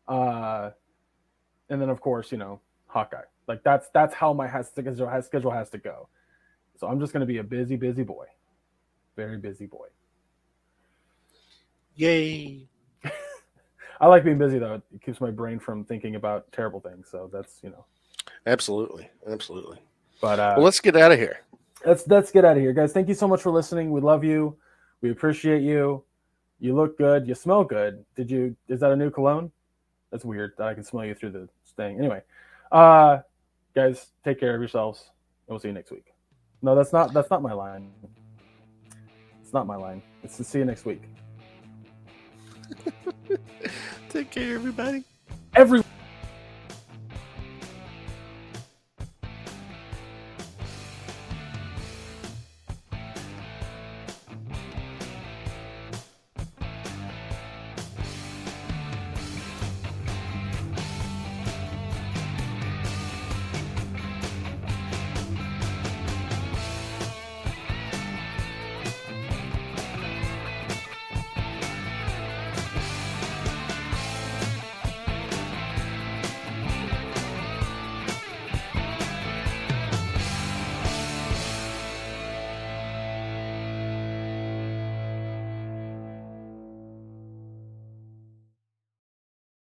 Uh and then of course, you know, Hawkeye. Like that's that's how my has schedule has schedule has to go. So I'm just gonna be a busy, busy boy. Very busy boy. Yay! I like being busy though. It keeps my brain from thinking about terrible things. So that's you know. Absolutely, absolutely. But uh Well, let's get out of here. let's let's get out of here, guys. Thank you so much for listening. We love you. We appreciate you. You look good. You smell good. Did you? Is that a new cologne? That's weird that I can smell you through the thing. Anyway, uh, guys, take care of yourselves, and we'll see you next week. No, that's not that's not my line. It's not my line. It's to see you next week. Take care, everybody. Every